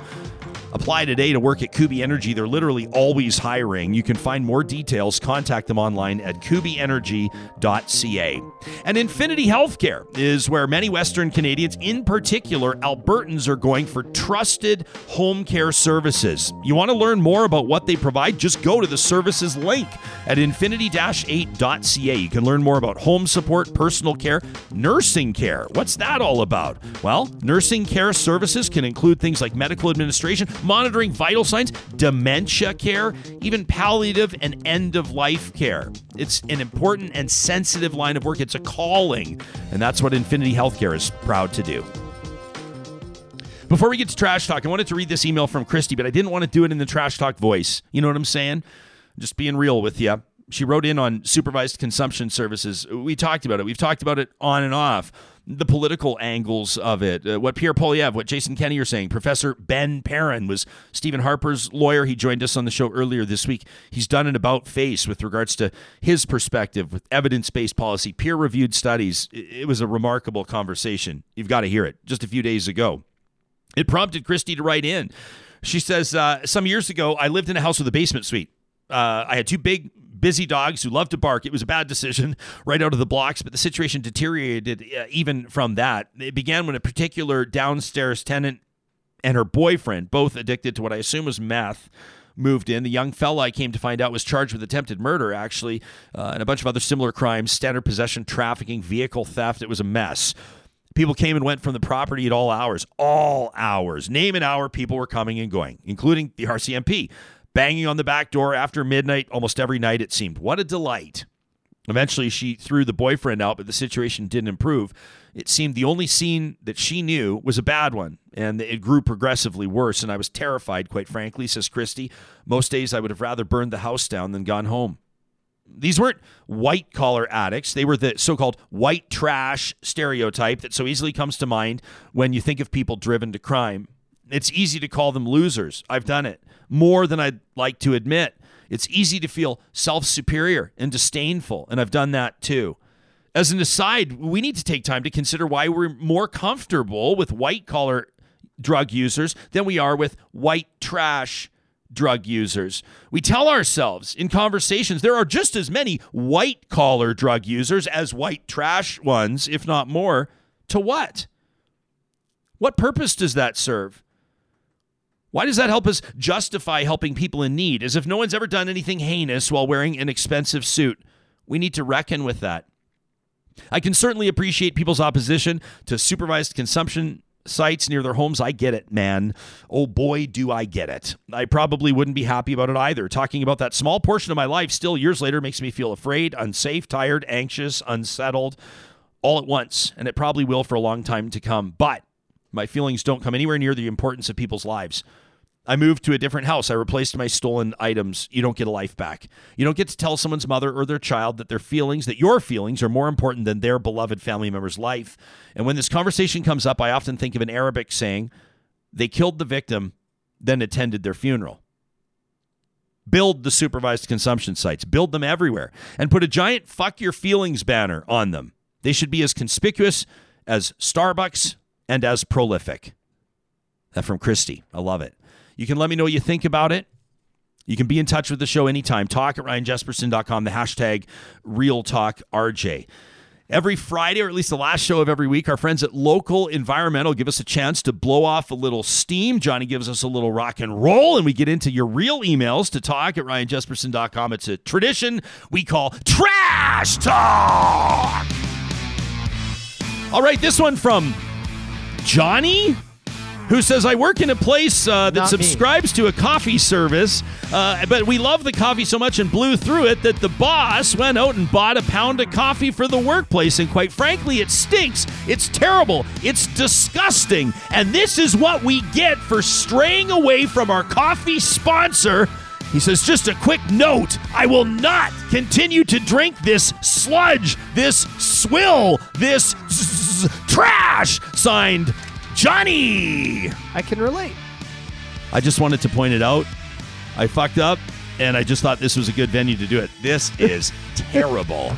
Apply today to work at Kuby Energy. They're literally always hiring. You can find more details. Contact them online at kubyenergy.ca. And Infinity Healthcare is where many Western Canadians, in particular Albertans, are going for trusted home care services. You want to learn more about what they provide? Just go to the services link at infinity-8.ca. You can learn more about home support, personal care, nursing care. What's that all about? Well, nursing care services can include things like medical administration, monitoring vital signs, dementia care, even palliative and end of life care. It's an important and sensitive line of work. It's a calling, and that's what Infinity Healthcare is proud to do. Before we get to trash talk, I wanted to read this email from Kristie, but I didn't want to do it in the trash talk voice. You know what I'm saying? Just being real with you. She wrote in on supervised consumption services. We talked about it. We've talked about it on and off. The political angles of it. Uh, what Pierre Poilievre, what Jason Kenney are saying. Professor Ben Perrin was Stephen Harper's lawyer. He joined us on the show earlier this week. He's done an about face with regards to his perspective with evidence based policy, peer reviewed studies. It was a remarkable conversation. You've got to hear it just a few days ago. It prompted Kristie to write in. She says, uh, Some years ago, I lived in a house with a basement suite. Uh, I had two big busy dogs who love to bark. It was a bad decision [LAUGHS] right out of the blocks, but the situation deteriorated uh, even from that. It began when a particular downstairs tenant and her boyfriend, both addicted to what I assume was meth, moved in. The young fella I came to find out was charged with attempted murder, actually, uh, and a bunch of other similar crimes standard possession, trafficking, vehicle theft. It was a mess. People came and went from the property at all hours, all hours. Name an hour, people were coming and going, including the RCMP, banging on the back door after midnight almost every night, it seemed. What a delight. Eventually, she threw the boyfriend out, but the situation didn't improve. It seemed the only scene that she knew was a bad one, and it grew progressively worse. And I was terrified, quite frankly, says Kristie. Most days I would have rather burned the house down than gone home. These weren't white collar addicts. They were the so called white trash stereotype that so easily comes to mind when you think of people driven to crime. It's easy to call them losers. I've done it more than I'd like to admit. It's easy to feel self superior and disdainful, and I've done that too. As an aside, we need to take time to consider why we're more comfortable with white collar drug users than we are with white trash drug users. We tell ourselves in conversations there are just as many white collar drug users as white trash ones, if not more. To what? What purpose does that serve? Why does that help us justify helping people in need as if no one's ever done anything heinous while wearing an expensive suit? We need to reckon with that. I can certainly appreciate people's opposition to supervised consumption sites near their homes. I get it, man. Oh boy, do I get it. I probably wouldn't be happy about it either. Talking about that small portion of my life still years later makes me feel afraid, unsafe, tired, anxious, unsettled all at once. And it probably will for a long time to come. But my feelings don't come anywhere near the importance of people's lives. I moved to a different house. I replaced my stolen items. You don't get a life back. You don't get to tell someone's mother or their child that their feelings, that your feelings are more important than their beloved family member's life. And when this conversation comes up, I often think of an Arabic saying, they killed the victim, then attended their funeral. Build the supervised consumption sites, build them everywhere, and put a giant fuck your feelings banner on them. They should be as conspicuous as Starbucks and as prolific. That from Kristie. I love it. You can let me know what you think about it. You can be in touch with the show anytime. Talk at ryanjespersen.com, the hashtag RealTalkRJ. Every Friday, or at least the last show of every week, our friends at Local Environmental give us a chance to blow off a little steam. Johnny gives us a little rock and roll, and we get into your real emails to talk at ryanjespersen.com. It's a tradition we call Trash Talk. All right, this one from Johnny who says, I work in a place uh, that Not me. subscribes to a coffee service, uh, but we love the coffee so much and blew through it that the boss went out and bought a pound of coffee for the workplace. And quite frankly, it stinks. It's terrible. It's disgusting. And this is what we get for straying away from our coffee sponsor. He says, just a quick note I will not continue to drink this sludge, this swill, this trash. Signed, Johnny. I can relate. I just wanted to point it out. I fucked up, and I just thought this was a good venue to do it. This [LAUGHS] is terrible.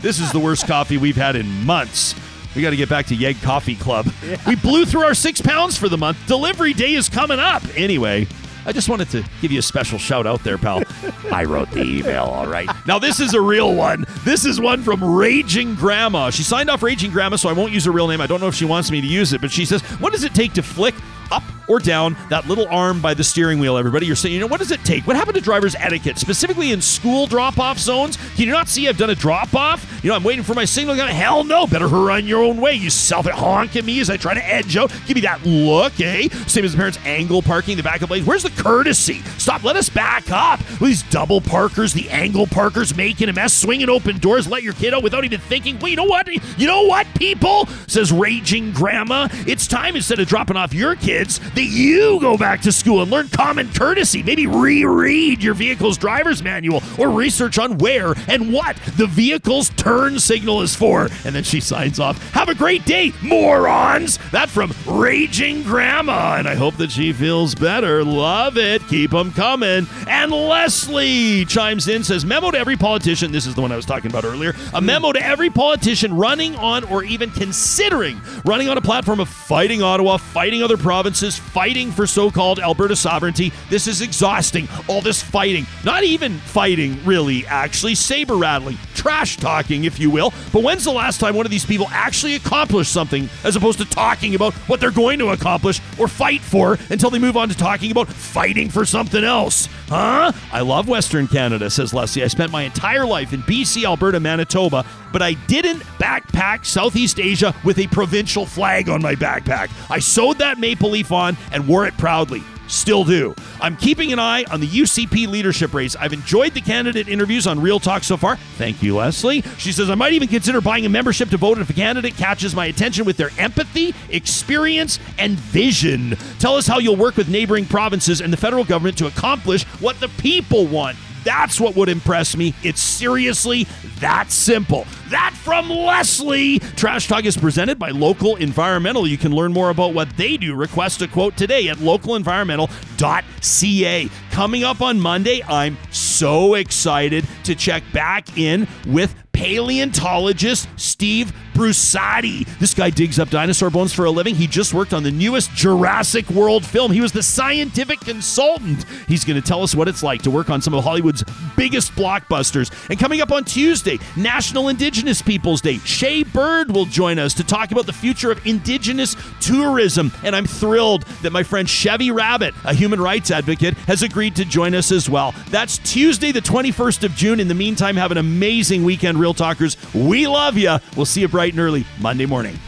this is the worst coffee we've had in months. We got to get back to Yeg Coffee Club. We blew through our six pounds for the month. Delivery day is coming up. Anyway, I just wanted to give you a special shout out there, pal. [LAUGHS] I wrote the email, all right. Now, this is a real one. This is one from Raging Grandma. She signed off Raging Grandma, so I won't use her real name. I don't know if she wants me to use it, but she says, What does it take to flick up or down that little arm by the steering wheel, everybody? You're saying, you know, what does it take? What happened to driver's etiquette, specifically in school drop off zones? Can you not see I've done a drop off? You know, I'm waiting for my signal. gun. Hell no. Better on your own way. You self it honk at me as I try to edge out. Give me that look, eh? Same as the parents angle parking the backup lanes. Where's the courtesy? Stop. Let us back up. These double parkers, the angle parkers making a mess, swinging open doors, let your kid out without even thinking. Well, you know what? You know what, people? Says Raging Grandma. It's time instead of dropping off your kids that you go back to school and learn common courtesy. Maybe reread your vehicle's driver's manual or research on where and what the vehicle's turn signal is for. And then she signs off. Have a great day, morons. That from Raging Grandma. And I hope that she feels better. Love it. Keep them coming. And Leslie chimes in, says, Memo to every politician. This is the one I was talking about earlier. A memo to every politician running on or even considering running on a platform of fighting Ottawa, fighting other provinces, fighting for so called Alberta sovereignty. This is exhausting. All this fighting. Not even fighting, really, actually. Saber rattling, trash talking, if you will. But when's the last time one of these people actually accomplished something as opposed to talking about what they're going to accomplish or fight for until they move on to talking about fighting for something else? Huh? I love Western Canada, says Leslie. I spent my entire life in BC, Alberta, Manitoba, but I didn't backpack Southeast Asia with a provincial flag on my backpack. I sewed that maple leaf on and wore it proudly. Still do. I'm keeping an eye on the UCP leadership race. I've enjoyed the candidate interviews on Real Talk so far. Thank you, Leslie. She says, I might even consider buying a membership to vote if a candidate catches my attention with their empathy, experience, and vision. Tell us how you'll work with neighboring provinces and the federal government to accomplish what the people want. That's what would impress me. It's seriously that simple. That from Leslie. Trash Talk is presented by Local Environmental. You can learn more about what they do. Request a quote today at localenvironmental.ca. Coming up on Monday, I'm so excited to check back in with paleontologist Steve Brusatte. This guy digs up dinosaur bones for a living. He just worked on the newest Jurassic World film. He was the scientific consultant. He's going to tell us what it's like to work on some of Hollywood's biggest blockbusters. And coming up on Tuesday, National Indigenous Peoples Day, Shae Bird will join us to talk about the future of Indigenous tourism. And I'm thrilled that my friend Chevi Rabbit, a human rights advocate, has agreed to join us as well. That's Tuesday, the 21st of June. In the meantime, have an amazing weekend, Real Talkers. We love you. We'll see you bright and early Monday morning.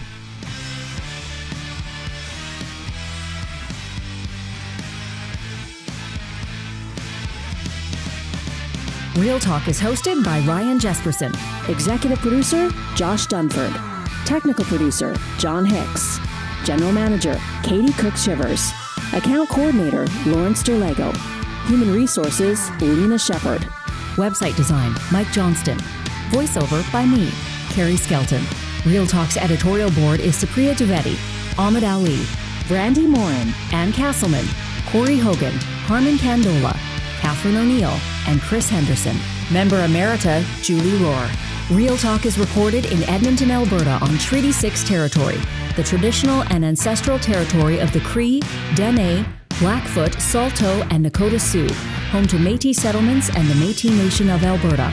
Real Talk is hosted by Ryan Jespersen, executive producer Josh Dunford, technical producer John Hicks, general manager Katie Cook Shivers, account coordinator Lawrence Derlego, human resources Lena Shepard, website design Mike Johnston, voiceover by me, Carrie Skelton. Real Talk's editorial board is Supriya Dwivedi, Ahmed Ali, Brandi Morin, Ann Castleman, Corey Hogan, Harmon Candola, Catherine O'Neill, and Chris Henderson. Member Emerita, Julie Rohr. Real Talk is recorded in Edmonton, Alberta on Treaty 6 territory, the traditional and ancestral territory of the Cree, Dene, Blackfoot, Saulteaux, and Nakota Sioux, home to Métis settlements and the Métis Nation of Alberta.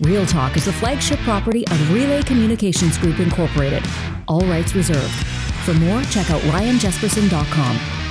Real Talk is the flagship property of Relay Communications Group Incorporated. All rights reserved. For more, check out ryanjespersen.com.